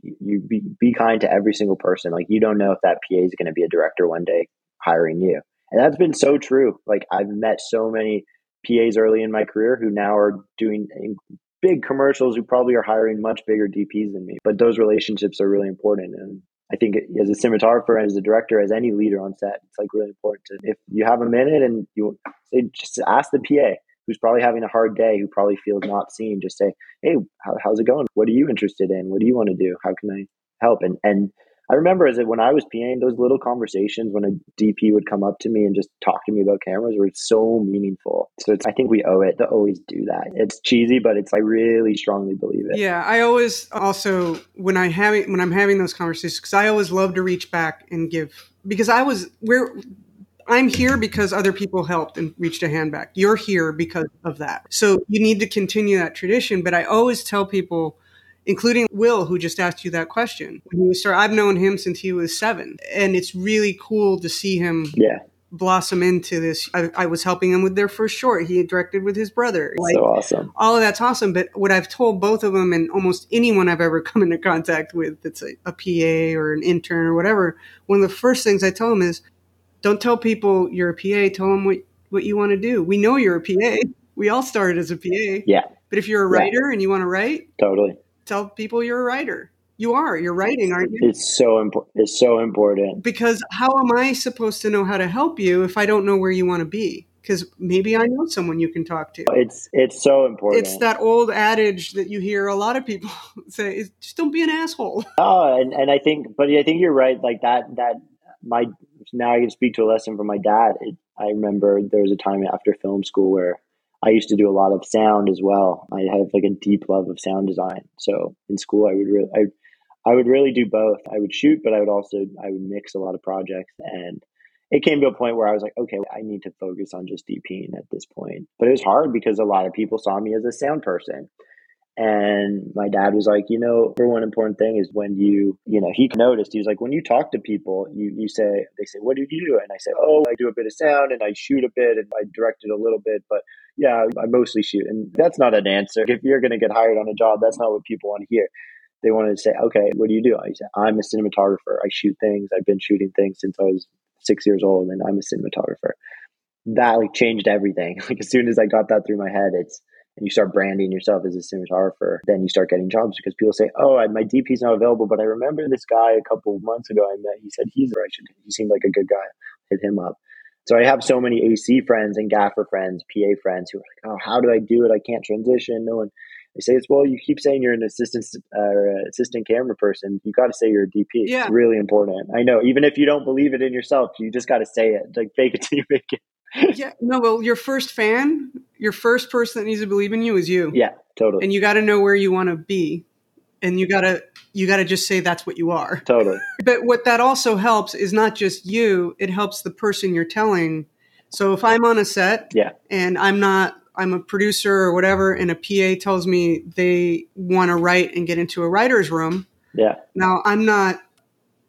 you be, be kind to every single person. Like you don't know if that PA is going to be a director one day hiring you. And that's been so true. Like I've met so many PAs early in my career who now are doing big commercials who probably are hiring much bigger DPs than me. But those relationships are really important. And I think as a cinematographer, as a director, as any leader on set, it's like really important to, if you have a minute and you say, just ask the PA, who's probably having a hard day, who probably feels not seen, just say, "Hey, how, how's it going? What are you interested in? What do you want to do? How can I help?" And and I remember as when I was PAing, those little conversations when a DP would come up to me and just talk to me about cameras were so meaningful. So I think we owe it to always do that. It's cheesy, but it's I really strongly believe it. Yeah, I always also when I having when I'm having those conversations because I always love to reach back and give because I was where I'm here because other people helped and reached a hand back. You're here because of that. So you need to continue that tradition. But I always tell people, including Will, who just asked you that question. When he started, I've known him since he was seven. And it's really cool to see him yeah. blossom into this. I, I, was helping him with their first short. He directed with his brother. Like, so awesome. All of that's awesome. But what I've told both of them and almost anyone I've ever come into contact with that's a, a PA or an intern or whatever, one of the first things I tell them is, don't tell people you're a PA. Tell them what, what you want to do. We know you're a PA. We all started as a PA. Yeah. But if you're a writer yeah. and you want to write, totally tell people you're a writer. You are. You're writing, aren't you? It's so important. It's so important. Because how am I supposed to know how to help you if I don't know where you want to be? Because maybe I know someone you can talk to. It's it's so important. It's that old adage that you hear a lot of people say: "Just don't be an asshole." Oh, and, and I think, but I think you're right. Like that. That my now I can speak to a lesson from my dad. It, I remember there was a time after film school where I used to do a lot of sound as well. I have like a deep love of sound design. So in school, I would really, I, I would really do both. I would shoot, but I would also, I would mix a lot of projects. And it came to a point where I was like, okay, I need to focus on just DPing at this point. But it was hard because a lot of people saw me as a sound person. And my dad was like, you know, for one important thing is when you, you know, he noticed, he was like, when you talk to people, you, you say, they say, what do you do? And I say, oh, I do a bit of sound and I shoot a bit and I directed a little bit, but yeah, I mostly shoot. And that's not an answer. If you're going to get hired on a job, that's not what people want to hear. They want to say, okay, what do you do? I say, I'm a cinematographer. I shoot things. I've been shooting things since I was six years old and I'm a cinematographer. That like changed everything. Like as soon as I got that through my head, it's, and you start branding yourself as a cinematographer, then you start getting jobs because people say, "Oh, my DP's not available," but I remember this guy a couple of months ago I met. He said he's I should. He seemed like a good guy. Hit him up. So I have so many AC friends and gaffer friends, PA friends who are like, "Oh, how do I do it? I can't transition." No one. They say it's well. You keep saying you're an assistant uh, assistant camera person. You got to say you're a DP. Yeah. It's really important. I know. Even if you don't believe it in yourself, you just got to say it. Like fake it till you make it. Yeah. No. Well, your first fan, your first person that needs to believe in you is you. Yeah. Totally. And you got to know where you want to be, and you got to you got to just say that's what you are. Totally. But what that also helps is not just you; it helps the person you're telling. So if I'm on a set, yeah, and I'm not I'm a producer or whatever, and a PA tells me they want to write and get into a writer's room. Yeah. Now, I'm not,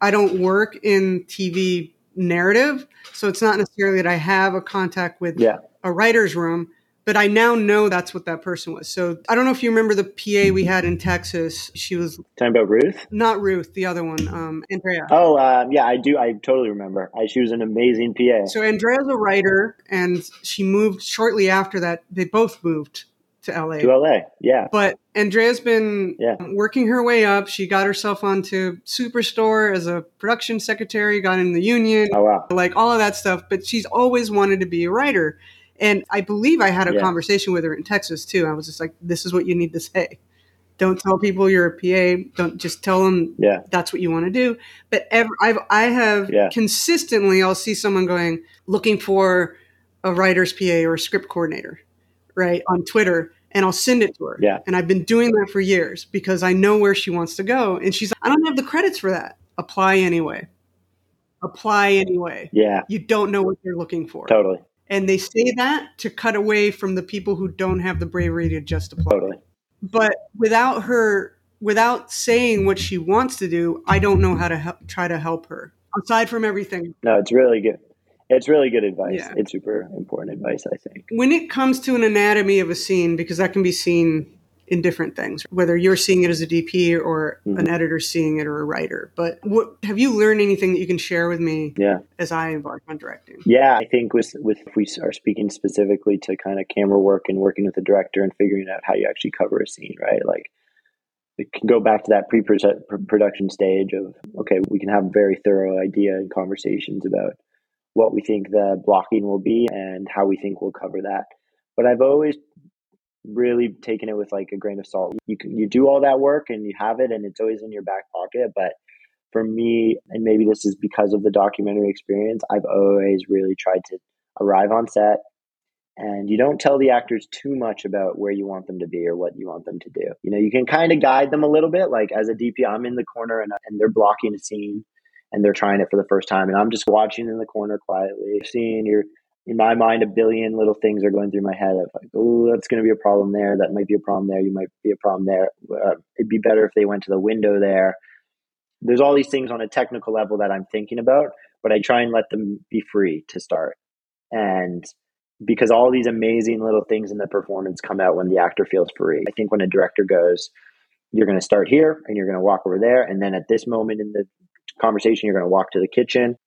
I don't work in TV narrative. So it's not necessarily that I have a contact with yeah. a writer's room, but I now know that's what that person was. So I don't know if you remember the PA we had in Texas. She was talking about Ruth, not Ruth, the other one, um, Andrea. Oh, um, yeah, I do. I totally remember. I, she was an amazing PA. So Andrea's a writer, and she moved shortly after that. They both moved to LA. To LA, yeah. But Andrea's been yeah. working her way up. She got herself onto Superstore as a production secretary, got in the union, oh, wow. like all of that stuff. But she's always wanted to be a writer. And I believe I had a Yeah. conversation with her in Texas too. I was just like, this is what you need to say. Don't tell people you're a PA. Don't just tell them Yeah. that's what you want to do. But ever, I've, I have Yeah. consistently, I'll see someone going, looking for a writer's PA or a script coordinator, right, on Twitter, and I'll send it to her. Yeah. And I've been doing that for years because I know where she wants to go. And she's, I don't have the credits for that. Apply anyway. Apply anyway. Yeah, You don't know what you're looking for. totally. And they say that to cut away from the people who don't have the bravery to just apply. Totally. But without her, without saying what she wants to do, I don't know how to help, try to help her. Aside from everything, No, it's really good. It's really good advice. Yeah. It's super important advice, I think. when it comes to an anatomy of a scene, because that can be seen in different things, whether you're seeing it as a DP or Mhm. an editor seeing it or a writer. But what, have you learned anything that you can share with me Yeah. as I embark on directing? Yeah, I think with with if we are speaking specifically to kind of camera work and working with the director and figuring out how you actually cover a scene, right? Like it can go back to that pre-production stage of okay, we can have a very thorough idea and conversations about what we think the blocking will be and how we think we'll cover that. But I've always really taken it with like a grain of salt. You can, you do all that work and you have it and it's always in your back pocket, but for me, and maybe this is because of the documentary experience, I've always really tried to arrive on set and you don't tell the actors too much about where you want them to be or what you want them to do. You know, you can kind of guide them a little bit. Like as a DP, I'm in the corner and, and they're blocking a scene and they're trying it for the first time. And I'm just watching in the corner quietly, seeing your, in my mind, a billion little things are going through my head of like, oh, that's going to be a problem there. That might be a problem there. You might be a problem there. Uh, it'd be better if they went to the window there. There's all these things on a technical level that I'm thinking about, but I try and let them be free to start. And because all these amazing little things in the performance come out when the actor feels free. I think when a director goes, you're going to start here and you're going to walk over there. And then at this moment in the conversation, you're going to walk to the kitchen.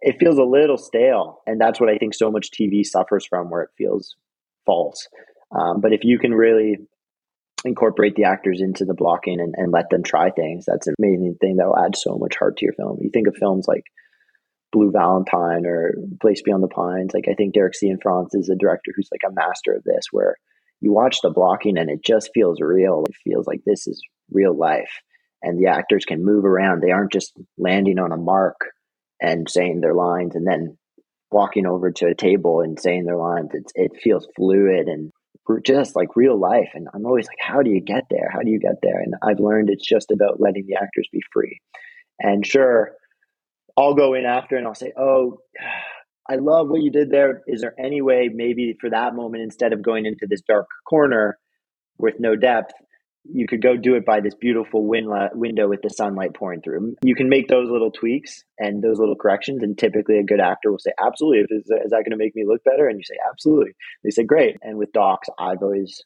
It feels a little stale. And that's what I think so much TV suffers from, where it feels false. Um, but if you can really incorporate the actors into the blocking and, and let them try things. That's an amazing thing that will add so much heart to your film. You think of films like Blue Valentine or Place Beyond the Pines. Like I think Derek Cianfrance is a director who's like a master of this, where you watch the blocking and it just feels real. It feels like this is real life, and the actors can move around. They aren't just landing on a mark and saying their lines and then walking over to a table and saying their lines. It's, it feels fluid and just like real life. And I'm always like, how do you get there? How do you get there? And I've learned it's just about letting the actors be free. And sure, I'll go in after and I'll say, oh, I love what you did there. Is there any way, maybe for that moment, instead of going into this dark corner with no depth, you could go do it by this beautiful win- uh, window with the sunlight pouring through. You can make those little tweaks and those little corrections, and typically a good actor will say, "Absolutely, is, is that going to make me look better?" And you say, "Absolutely." They say, "Great." And with docs, I've always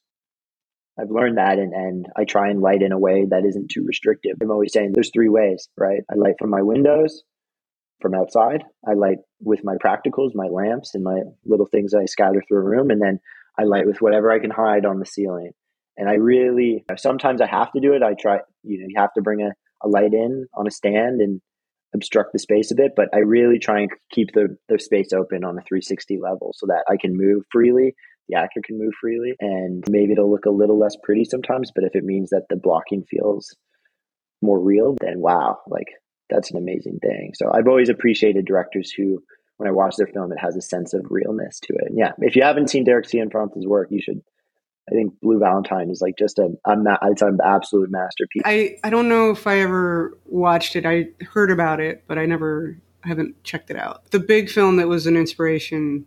I've learned that, and and I try and light in a way that isn't too restrictive. I'm always saying there's three ways, right? I light from my windows, from outside. I light with my practicals, my lamps, and my little things I scatter through a room, and then I light with whatever I can hide on the ceiling. And I really sometimes I have to do it. I try, you know, you have to bring a, a light in on a stand and obstruct the space a bit, but I really try and keep the, the space open on a 360 level so that I can move freely, the actor can move freely, and maybe it'll look a little less pretty sometimes, but if it means that the blocking feels more real, then wow, like that's an amazing thing. So I've always appreciated directors who, when I watch their film, it has a sense of realness to it. And yeah, if you haven't seen Derek Cianfrance's work, you should. I think Blue Valentine is like just a, a it's an absolute masterpiece. I, I don't know if I ever watched it. I heard about it, but I never I haven't checked it out. The big film that was an inspiration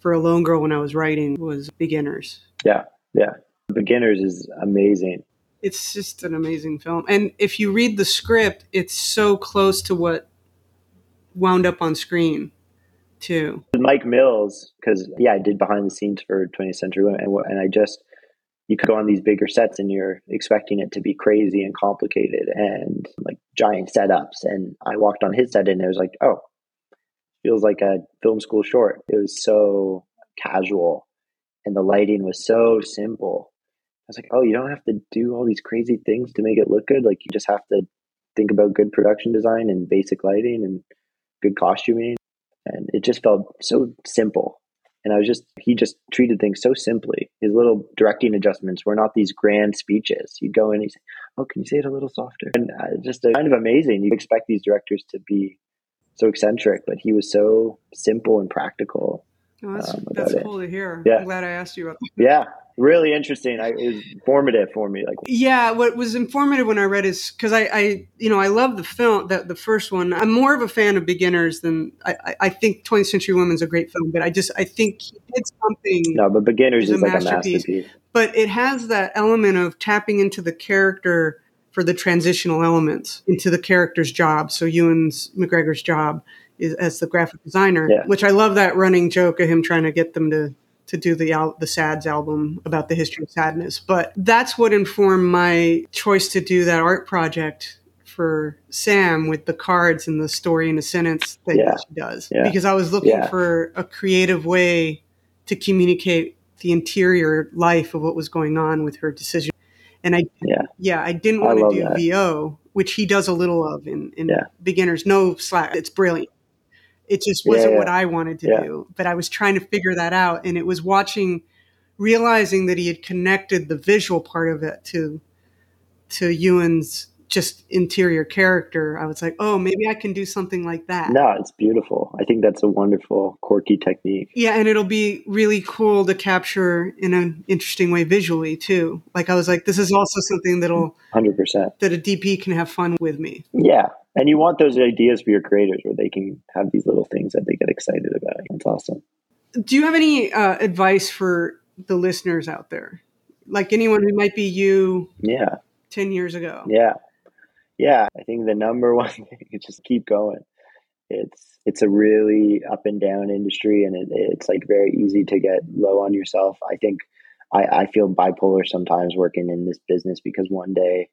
for a lone girl when I was writing was Beginners. Yeah, yeah. Beginners is amazing it's just an amazing film. And if you read the script, it's so close to what wound up on screen, too. Mike Mills, because yeah, I did behind the scenes for 20th Century Women, and, and I just you could go on these bigger sets and you're expecting it to be crazy and complicated and like giant setups. And I walked on his set and it was like, oh, feels like a film school short. It was so casual and the lighting was so simple I was like, oh, you don't have to do all these crazy things to make it look good. Like you just have to think about good production design and basic lighting and good costuming. And it just felt so simple. And I was just, he just treated things so simply. His little directing adjustments were not these grand speeches. You'd go in and he'd say, oh, can you say it a little softer? And uh, just kind of amazing. You expect these directors to be so eccentric, but he was so simple and practical. Oh, that's um, that's cool to hear. Yeah. I'm glad I asked you about that. Yeah, really interesting. I, it was informative for me. Like, yeah, what was informative when I read is because I, I, you know, I love the film, that the first one. I'm more of a fan of Beginners than I, I think 20th Century Women's a great film, but I just I think he did something. No, but Beginners is, a like masterpiece. a masterpiece. But it has that element of tapping into the character for the transitional elements into the character's job. So Ewan's McGregor's job is as the graphic designer, yeah. which I love that running joke of him trying to get them to to do the al- the Sads album about the history of sadness. But that's what informed my choice to do that art project for Sam with the cards and the story in a sentence that yeah. she does. Yeah. Because I was looking for a creative way to communicate the interior life of what was going on with her decision. And I, yeah, yeah I didn't want to do that. VO, which he does a little of in, in beginners. No slack. It's brilliant. It just wasn't yeah, what I wanted to yeah. do. But I was trying to figure that out. And it was watching, realizing that he had connected the visual part of it to to Ewan's just interior character. I was like, oh, maybe I can do something like that. No, it's beautiful. I think that's a wonderful, quirky technique. Yeah, and it'll be really cool to capture in an interesting way visually too. Like I was like, this is also something that'll hundred percent that a DP can have fun with me. Yeah, and you want those ideas for your creators where they can have these little things that they get excited about. That's awesome. Do you have any uh, advice for the listeners out there? Like anyone who might be you yeah 10 years ago? Yeah. Yeah. I think the number one thing is just keep going. It's, it's a really up and down industry and it, it's like very easy to get low on yourself. I think I, I feel bipolar sometimes working in this business because one day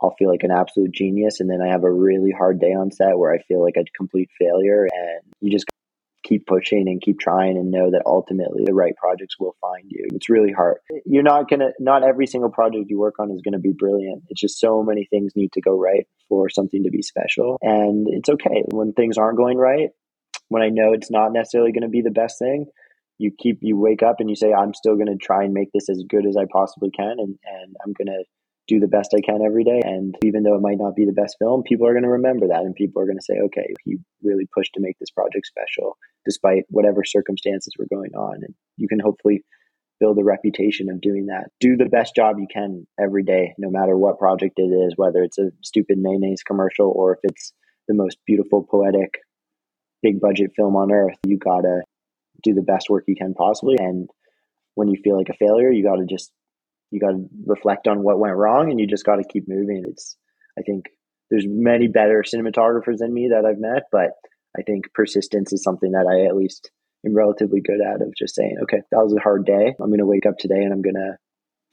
I'll feel like an absolute genius. And then I have a really hard day on set where I feel like a complete failure. And you just keep pushing and keep trying and know that ultimately the right projects will find you. It's really hard. You're not going to, not every single project you work on is going to be brilliant. It's just so many things need to go right for something to be special. And it's okay when things aren't going right. When I know it's not necessarily going to be the best thing, you keep, you wake up and you say, I'm still going to try and make this as good as I possibly can. And, and I'm going to do the best I can every day. And even though it might not be the best film, people are going to remember that and people are going to say, okay, he really pushed to make this project special despite whatever circumstances were going on. And you can hopefully build a reputation of doing that. Do the best job you can every day, no matter what project it is, whether it's a stupid mayonnaise commercial or if it's the most beautiful, poetic, big budget film on earth. You got to do the best work you can possibly. And when you feel like a failure, you got to just you got to reflect on what went wrong and you just got to keep moving. It's, I think there's many better cinematographers than me that I've met, but I think persistence is something that I at least am relatively good at of just saying, okay, that was a hard day. I'm going to wake up today and I'm going to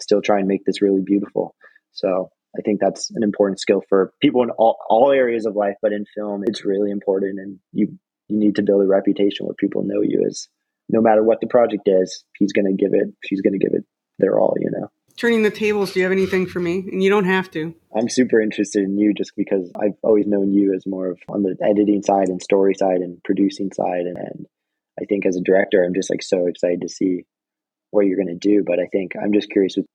still try and make this really beautiful. So I think that's an important skill for people in all, all areas of life, but in film, it's really important. And you, you need to build a reputation where people know you as no matter what the project is, he's going to give it, she's going to give it their all, you know turning the tables, do you have anything for me? And you don't have to. I'm super interested in you just because I've always known you as more of on the editing side and story side and producing side. And, and I think as a director, I'm just like so excited to see what you're going to do. But I think I'm just curious with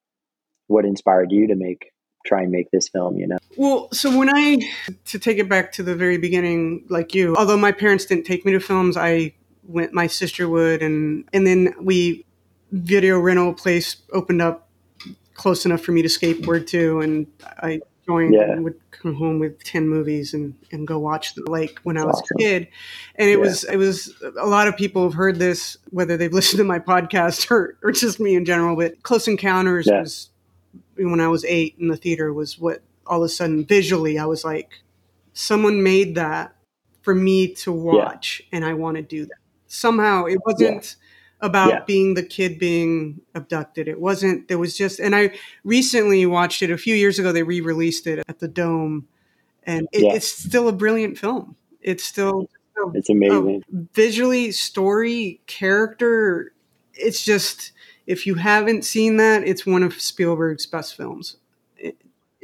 what inspired you to make try and make this film you know well so when i to take it back to the very beginning like you although my parents didn't take me to films i went my sister would and and then we video rental place opened up close enough for me to skateboard to, and I joined yeah. and would come home with 10 movies and, and go watch the lake when I was awesome. a kid. And it yeah. was, it was a lot of people have heard this, whether they've listened to my podcast or, or just me in general, but Close Encounters yeah. was when I was eight in the theater was what all of a sudden visually I was like, someone made that for me to watch and I want to do that. Somehow it wasn't, about yeah. being the kid being abducted. It wasn't, there was just, and I recently watched it a few years ago. They re released it at the Dome, and it, yeah. it's still a brilliant film. It's still, um, it's amazing. Oh, visually, story, character. It's just, if you haven't seen that, it's one of Spielberg's best films. It,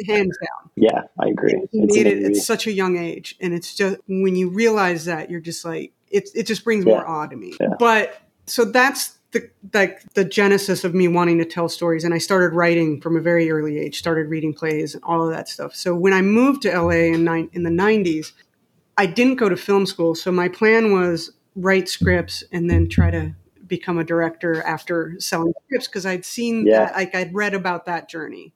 hands down. Yeah, I agree. He made it at such a young age. And it's just, when you realize that, you're just like, it, it just brings yeah. more awe to me. Yeah. But so that's the like the genesis of me wanting to tell stories and i started writing from a very early age started reading plays and all of that stuff. So when i moved to la in, in the 90s i didn't go to film school. So my plan was write scripts and then try to become a director after selling scripts because i'd seen yeah. that like i'd read about that journey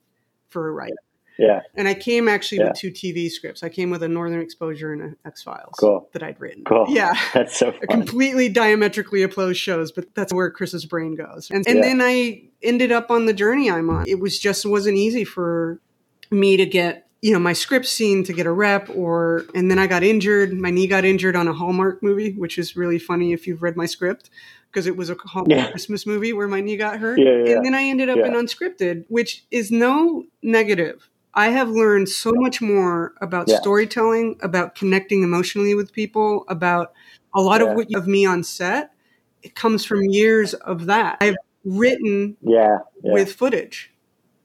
for a writer yeah. And I came actually yeah. with two TV scripts. I came with a Northern Exposure and an X Files cool. that I'd written. Cool. Yeah. That's so. Completely diametrically opposed shows, but that's where Chris's brain goes. And, and yeah. then I ended up on the journey I'm on. It was just wasn't easy for me to get you know my script scene to get a rep or and then i got injured my knee got injured on a hallmark movie which is really funny if you've read my script because it was a Hallmark yeah. christmas movie where my knee got hurt yeah, yeah, and then i ended up in unscripted which is no negative I have learned so much more about yeah. storytelling, about connecting emotionally with people, about a lot yeah. of what you have me on set. It comes from years of that. I've written yeah, yeah. with footage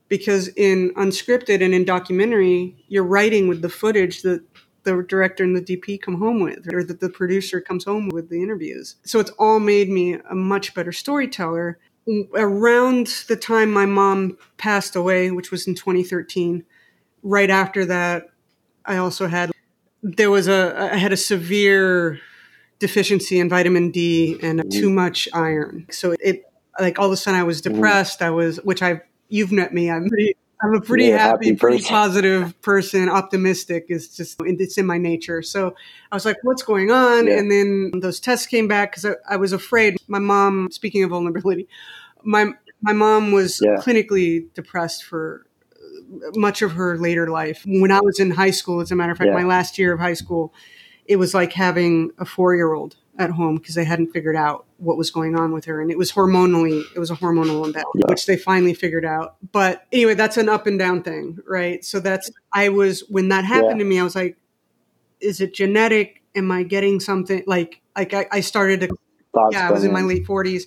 because in unscripted and in documentary, you're writing with the footage that the director and the DP come home with, or that the producer comes home with the interviews. So it's all made me a much better storyteller. Around the time my mom passed away, which was in 2013, right after that, I also had there was a I had a severe deficiency in vitamin D and mm-hmm. too much iron. So it like all of a sudden I was mm-hmm. depressed. I was which I you've met me. I'm pretty I'm a pretty happy, happy pretty positive person. Optimistic is just it's in my nature. So I was like, "What's going on?" Yeah. And then those tests came back because I, I, was afraid. My mom, speaking of vulnerability, my my mom was yeah. clinically depressed for much of her later life. When I was in high school, as a matter of fact, yeah. my last year of high school, it was like having a four year old at home because they hadn't figured out what was going on with her. And it was hormonally, it was a hormonal imbalance, yeah. which they finally figured out. But anyway, that's an up and down thing, right? So that's, I was, when that happened yeah. to me, I was like, is it genetic? am I getting something like like I, I started to yeah, I was in my late 40s.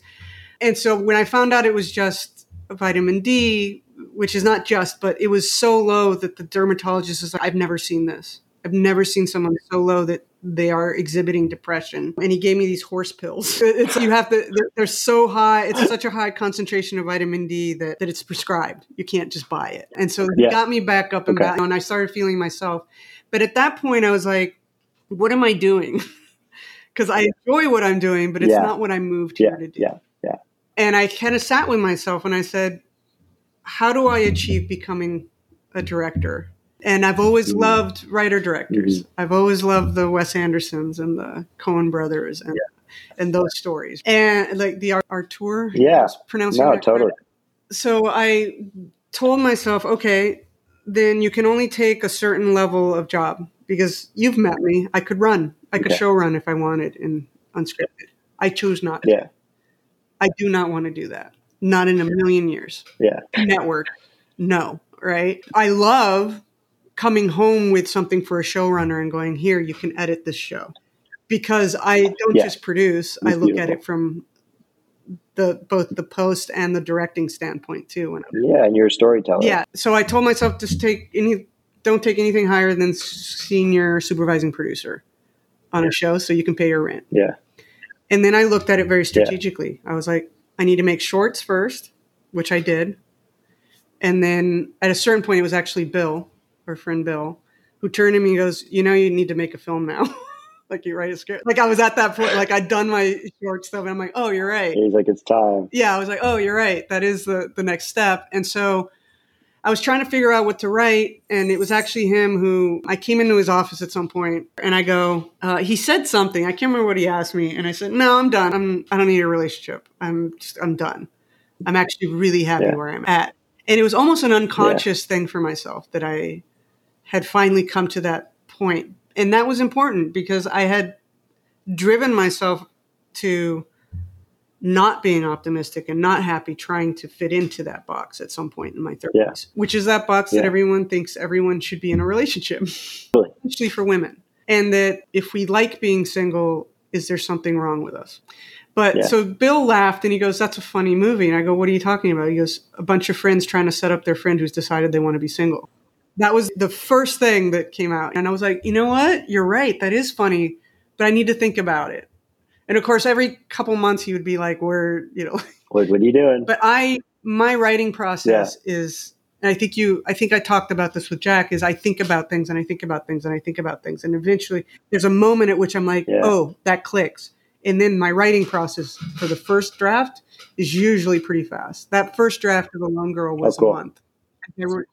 And so when I found out it was just vitamin D, which is not just, but it was so low that the dermatologist was like, I've never seen this. I've never seen someone so low that they are exhibiting depression. And he gave me these horse pills. It's you have to. They're, so high. It's such a high concentration of vitamin D that, that it's prescribed. You can't just buy it. And so he Yeah. got me back up and Okay. back, and I started feeling myself. But at that point, I was like, "What am I doing?" Because I enjoy what I'm doing, but it's Yeah. not what I moved Yeah, here to do. yeah, yeah. And I kind of sat with myself and I said, how do I achieve becoming a director? And I've always Mhm. loved writer directors. Mhm. I've always loved the Wes Andersons and the Coen brothers and and those stories. And like the Ar- Artur, Yeah. pronouncing No, totally. correct? So I told myself, okay, then you can only take a certain level of job because you've met me. I could run. I could Okay. show run if I wanted in unscripted. I choose not to. Yeah. I do not want to do that. Not in a million years. Yeah. Network, no, right? I love coming home with something for a showrunner and going, here, you can edit this show. Because I don't Yeah. just produce, I It's look at it from the both the post and the directing standpoint too. Yeah. And you're a storyteller. yeah. So I told myself just take any don't take anything higher than senior supervising producer on a show so you can pay your rent. Yeah. And then I looked at it very strategically. I was like, I need to make shorts first, which I did. And then at a certain point, it was actually Bill, our friend Bill, who turned to me and goes, You know, you need to make a film now. like, you write a script. Like, I was at that point, like, I'd done my short stuff, and I'm like, Oh, you're right He's like, it's time. yeah, I was like, oh, you're right. That is the the next step. And so I was trying to figure out what to write, and it was actually him who I came into his office at some point, and I go, uh, he said something. I can't remember what he asked me, and I said, no, I'm done. I'm I don't need a relationship. I'm just I'm done. I'm actually really happy Yeah. where I'm at. And it was almost an unconscious thing for myself that I had finally come to that point. And that was important because I had driven myself to not being optimistic and not happy trying to fit into that box at some point in my 30s, Yeah. which is that box that everyone thinks everyone should be in a relationship, Really? especially for women. And that if we like being single, is there something wrong with us? But Yeah. so Bill laughed and he goes, That's a funny movie. And I go, What are you talking about? He goes, A bunch of friends trying to set up their friend who's decided they want to be single. That was the first thing that came out. And I was like, You know what? You're right. That is funny, but I need to think about it. And of course, every couple months he would be like, We're, you know, What, what are you doing? but I, my writing process is, and I think you, I think I talked about this with Jack, is I think about things and I think about things and I think about things. And eventually there's a moment at which I'm like, Yeah. oh, that clicks. And then my writing process for the first draft is usually pretty fast. That first draft of The Lone Girl oh, was Oh, cool. a month. Were,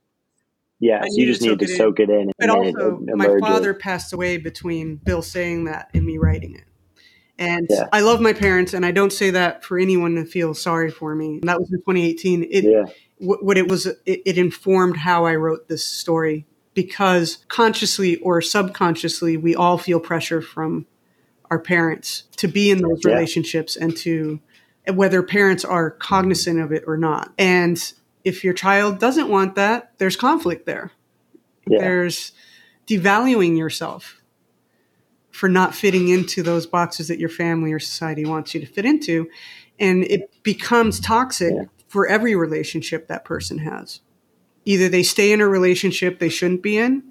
yeah. So you just need to soak it soak it in. And but also, it my father passed away between Bill saying that and me writing it. And Yeah. I love my parents, and I don't say that for anyone to feel sorry for me. That was in 2018. It, Yeah. wh- what it was, it, it informed how I wrote this story because consciously or subconsciously, we all feel pressure from our parents to be in those Yeah. relationships and to whether parents are cognizant of it or not. And if your child doesn't want that, there's conflict there. Yeah. There's devaluing yourself for not fitting into those boxes that your family or society wants you to fit into. And it becomes toxic Yeah. for every relationship that person has. Either they stay in a relationship they shouldn't be in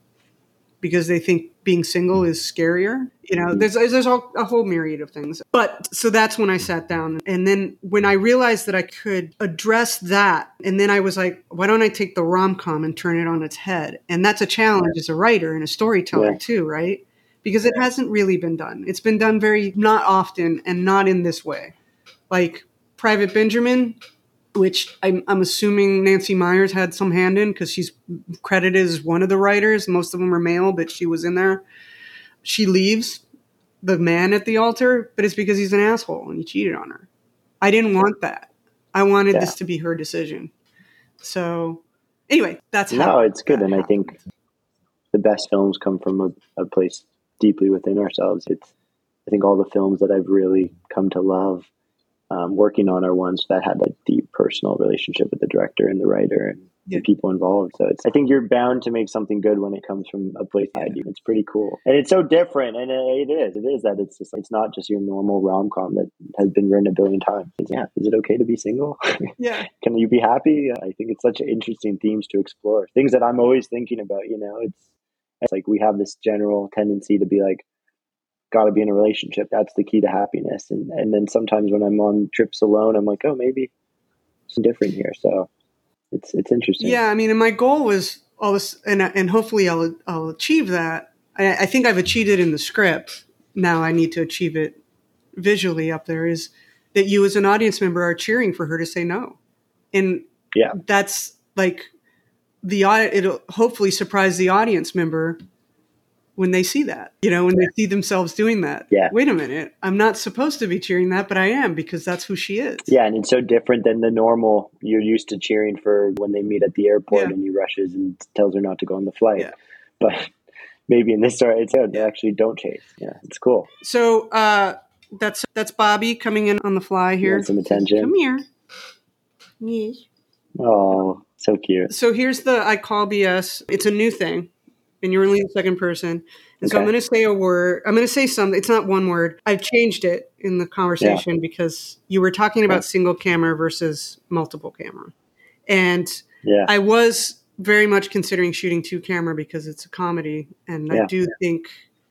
because they think being single is scarier. You know, there's there's all, a whole myriad of things. But so that's when I sat down, and then when I realized that I could address that, and then I was like, why don't I take the rom com and turn it on its head? And that's a challenge as a writer and a storyteller Yeah. too, right? Because it hasn't really been done. It's been done very not often and not in this way. Like Private Benjamin, which I'm, I'm assuming Nancy Meyers had some hand in because she's credited as one of the writers. Most of them are male, but she was in there. She leaves the man at the altar, but it's because he's an asshole and he cheated on her. I didn't want that. I wanted Yeah. this to be her decision. So, anyway, that's how. No, it's good. And I think the best films come from a, a place deeply within ourselves. It's, I think all the films that I've really come to love um, working on are ones that had a deep personal relationship with the director and the writer. And yeah. the people involved. So it's, I think you're bound to make something good when it comes from a place yeah. you. It's pretty cool, and it's so different. And it is, it is that it's just it's not just your normal rom com that has been written a billion times. It's, yeah, is it okay to be single? Yeah, can you be happy? I think it's such interesting themes to explore. Things that I'm always thinking about. You know, it's it's like we have this general tendency to be like got to be in a relationship. That's the key to happiness. And and then sometimes when I'm on trips alone, I'm like, oh, maybe it's different here. So it's it's interesting. Yeah, I mean, and my goal was all this, and and hopefully I'll I'll achieve that. I, I think I've achieved it in the script. Now I need to achieve it visually up there. Is that you as an audience member are cheering for her to say no, and yeah, that's like the it'll hopefully surprise the audience member when they see that, you know, when they see themselves doing that. Yeah. Wait a minute. I'm not supposed to be cheering that, but I am because that's who she is. Yeah. And it's so different than the normal you're used to cheering for when they meet at the airport yeah. and he rushes and tells her not to go on the flight. Yeah. But maybe in this story, it's. They actually don't chase. Yeah. It's cool. So, uh, that's that's Bobby coming in on the fly here. some attention. Come here. Yes. Oh, so cute. So here's the I call BS. It's a new thing and you're only the second person. And okay. so I'm going to say a word. I'm going to say something. It's not one word. I've changed it in the conversation yeah. because you were talking about yeah. single camera versus multiple camera. And yeah. I was very much considering shooting two camera because it's a comedy. And I do think.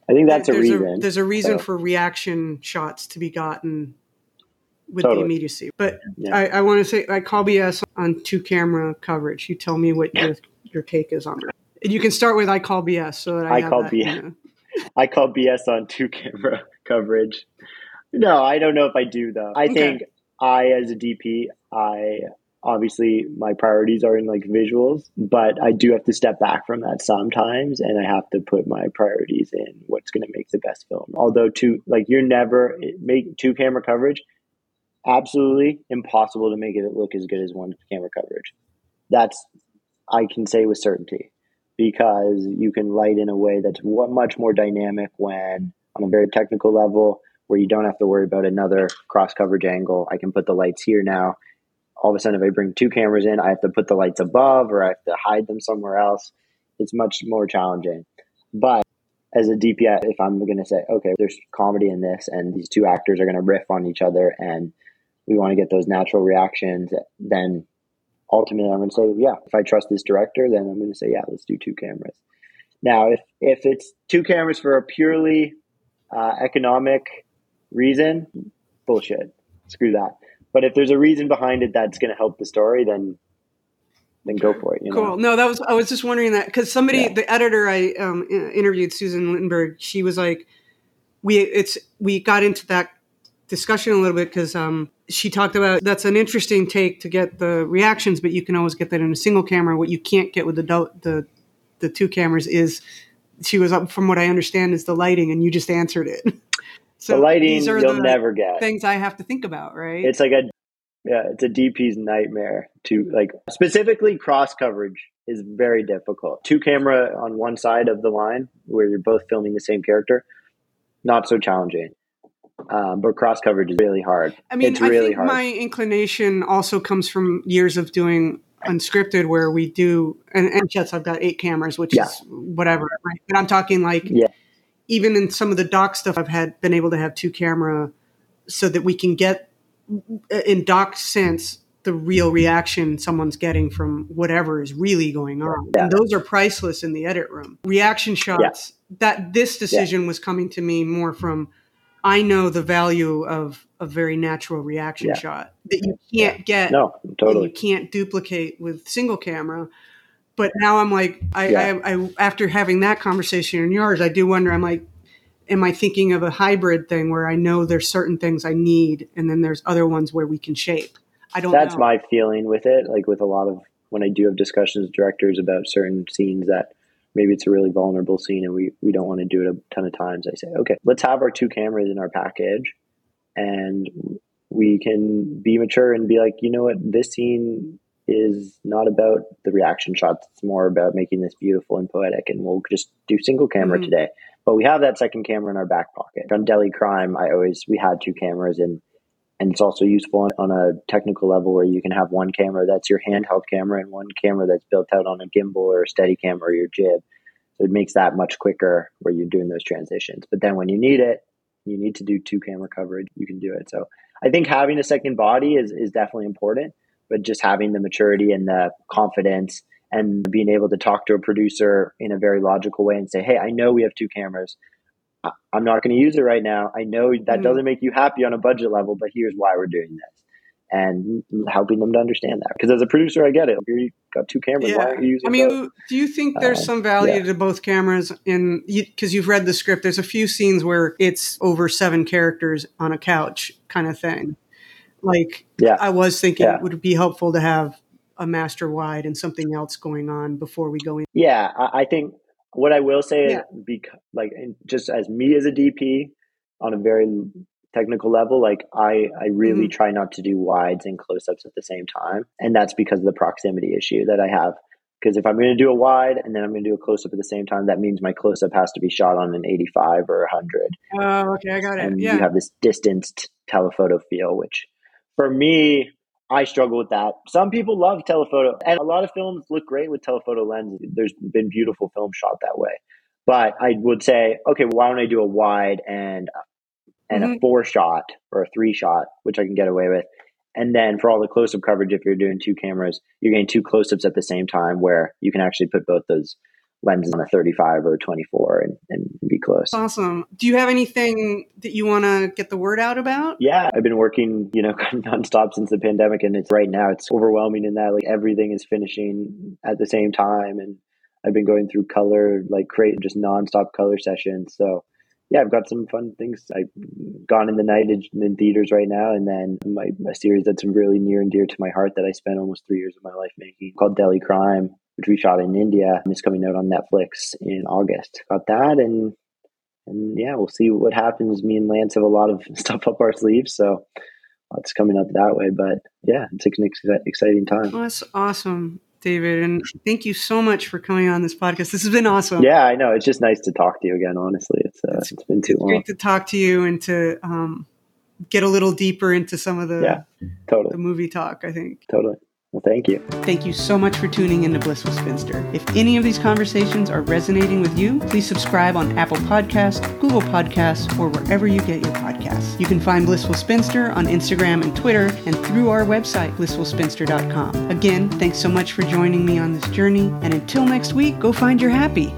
I think that's a reason. A, there's a reason so. for reaction shots to be gotten with totally. the immediacy. But I, I want to say I call BS on two camera coverage. You tell me what your, your take is on it. You can start with I call BS so that I, I call that, BS. You know. I call BS on two camera coverage. No, I don't know if I do though. I okay. think I as a DP, I obviously my priorities are in like visuals, but I do have to step back from that sometimes and I have to put my priorities in what's going to make the best film. Although two like you're never make two camera coverage absolutely impossible to make it look as good as one camera coverage. That's I can say with certainty because you can light in a way that's much more dynamic when on a very technical level where you don't have to worry about another cross coverage angle. I can put the lights here now. All of a sudden, if I bring two cameras in, I have to put the lights above or I have to hide them somewhere else. It's much more challenging. But as a DP, if I'm going to say, okay, there's comedy in this and these two actors are going to riff on each other and we want to get those natural reactions, then ultimately I'm going to say, yeah, if I trust this director, then I'm going to say, yeah, let's do two cameras. Now, if if it's two cameras for a purely uh, economic reason, bullshit. Screw that. But if there's a reason behind it that's going to help the story, then then go for it. cool. Know? No, that was I was just wondering that because somebody, yeah. the editor I um, interviewed, Susan Littenberg, she was like, we it's we got into that discussion a little bit because um, she talked about that's an interesting take to get the reactions, but you can always get that in a single camera. What you can't get with the the the two cameras is she was up from what I understand is the lighting, and you just answered it. So the lighting these are you'll the never get things I have to think about, right? It's like a yeah, it's a DP's nightmare to like specifically cross coverage is very difficult. Two camera on one side of the line where you're both filming the same character, not so challenging. Um, but cross coverage is really hard. I mean, it's really I think hard. my inclination also comes from years of doing unscripted where we do and, and yes, I've got eight cameras, which yeah. is whatever. Right? But I'm talking like yeah. even in some of the doc stuff, I've had been able to have two camera so that we can get in doc sense the real reaction someone's getting from whatever is really going on. Yeah. And those are priceless in the edit room. Reaction shots. That this decision was coming to me more from I know the value of a very natural reaction yeah. shot that you can't get. No, totally. You can't duplicate with single camera. But now I'm like, I, yeah. I, I, after having that conversation in yours, I do wonder. I'm like, am I thinking of a hybrid thing where I know there's certain things I need, and then there's other ones where we can shape. I don't. That's know. my feeling with it. Like with a lot of when I do have discussions with directors about certain scenes that maybe it's a really vulnerable scene and we, we don't want to do it a ton of times, I say, okay, let's have our two cameras in our package and we can be mature and be like, you know what, this scene is not about the reaction shots. It's more about making this beautiful and poetic. And we'll just do single camera mm-hmm. today. But we have that second camera in our back pocket. On Delhi Crime, I always, we had two cameras and and it's also useful on, a technical level where you can have one camera that's your handheld camera and one camera that's built out on a gimbal or a steady camera or your jib. So it makes that much quicker where you're doing those transitions. But then when you need it, you need to do two camera coverage, you can do it. So I think having a second body is, is definitely important, but just having the maturity and the confidence and being able to talk to a producer in a very logical way and say, hey, I know we have two cameras. I'm not going to use it right now. I know that mm. doesn't make you happy on a budget level, but here's why we're doing this. And helping them to understand that. Because as a producer, I get it. You've got two cameras. Yeah. Why aren't you using I mean, both? do you think there's uh, some value yeah. to both cameras? In Because you've read the script, there's a few scenes where it's over seven characters on a couch kind of thing. Like, yeah. I was thinking yeah. it would be helpful to have a master wide and something else going on before we go in. Yeah, I think what I will say yeah. is, because like just as me as a DP on a very technical level, like I I really mm-hmm. try not to do wides and close ups at the same time, and that's because of the proximity issue that I have. Because if I'm going to do a wide and then I'm going to do a close up at the same time, that means my close up has to be shot on an 85 or 100. Oh, okay, I got it. And yeah. you have this distanced telephoto feel, which for me I struggle with that. Some people love telephoto, and a lot of films look great with telephoto lenses. There's been beautiful films shot that way. But I would say, okay, why don't I do a wide and and mm-hmm. a four shot or a three shot, which I can get away with. And then for all the close up coverage, if you're doing two cameras, you're getting two close ups at the same time where you can actually put both those lenses on a 35 or a 24 and, and be close. Awesome. Do you have anything that you want to get the word out about? Yeah, I've been working, you know, nonstop since the pandemic and it's right now it's overwhelming in that like everything is finishing at the same time and I've been going through color like create just nonstop color sessions. So yeah, I've got some fun things. I've Gone in the Night in theaters right now, and then my a series that's really near and dear to my heart that I spent almost three years of my life making called Delhi Crime which we shot in India, is coming out on Netflix in August. Got that, and and yeah, we'll see what happens. Me and Lance have a lot of stuff up our sleeves, so lots coming up that way. But yeah, it's an ex- exciting time. Oh, that's awesome. David, and thank you so much for coming on this podcast. This has been awesome. Yeah, I know. It's just nice to talk to you again. Honestly, it's uh, it's, it's been too long. Great to talk to you and to um, get a little deeper into some of the yeah, totally the movie talk. I think totally. Well, thank you. Thank you so much for tuning in to Blissful Spinster. If any of these conversations are resonating with you, please subscribe on Apple Podcasts, Google Podcasts, or wherever you get your podcasts. You can find Blissful Spinster on Instagram and Twitter and through our website, blissfulspinster.com. Again, thanks so much for joining me on this journey, and until next week, go find your happy.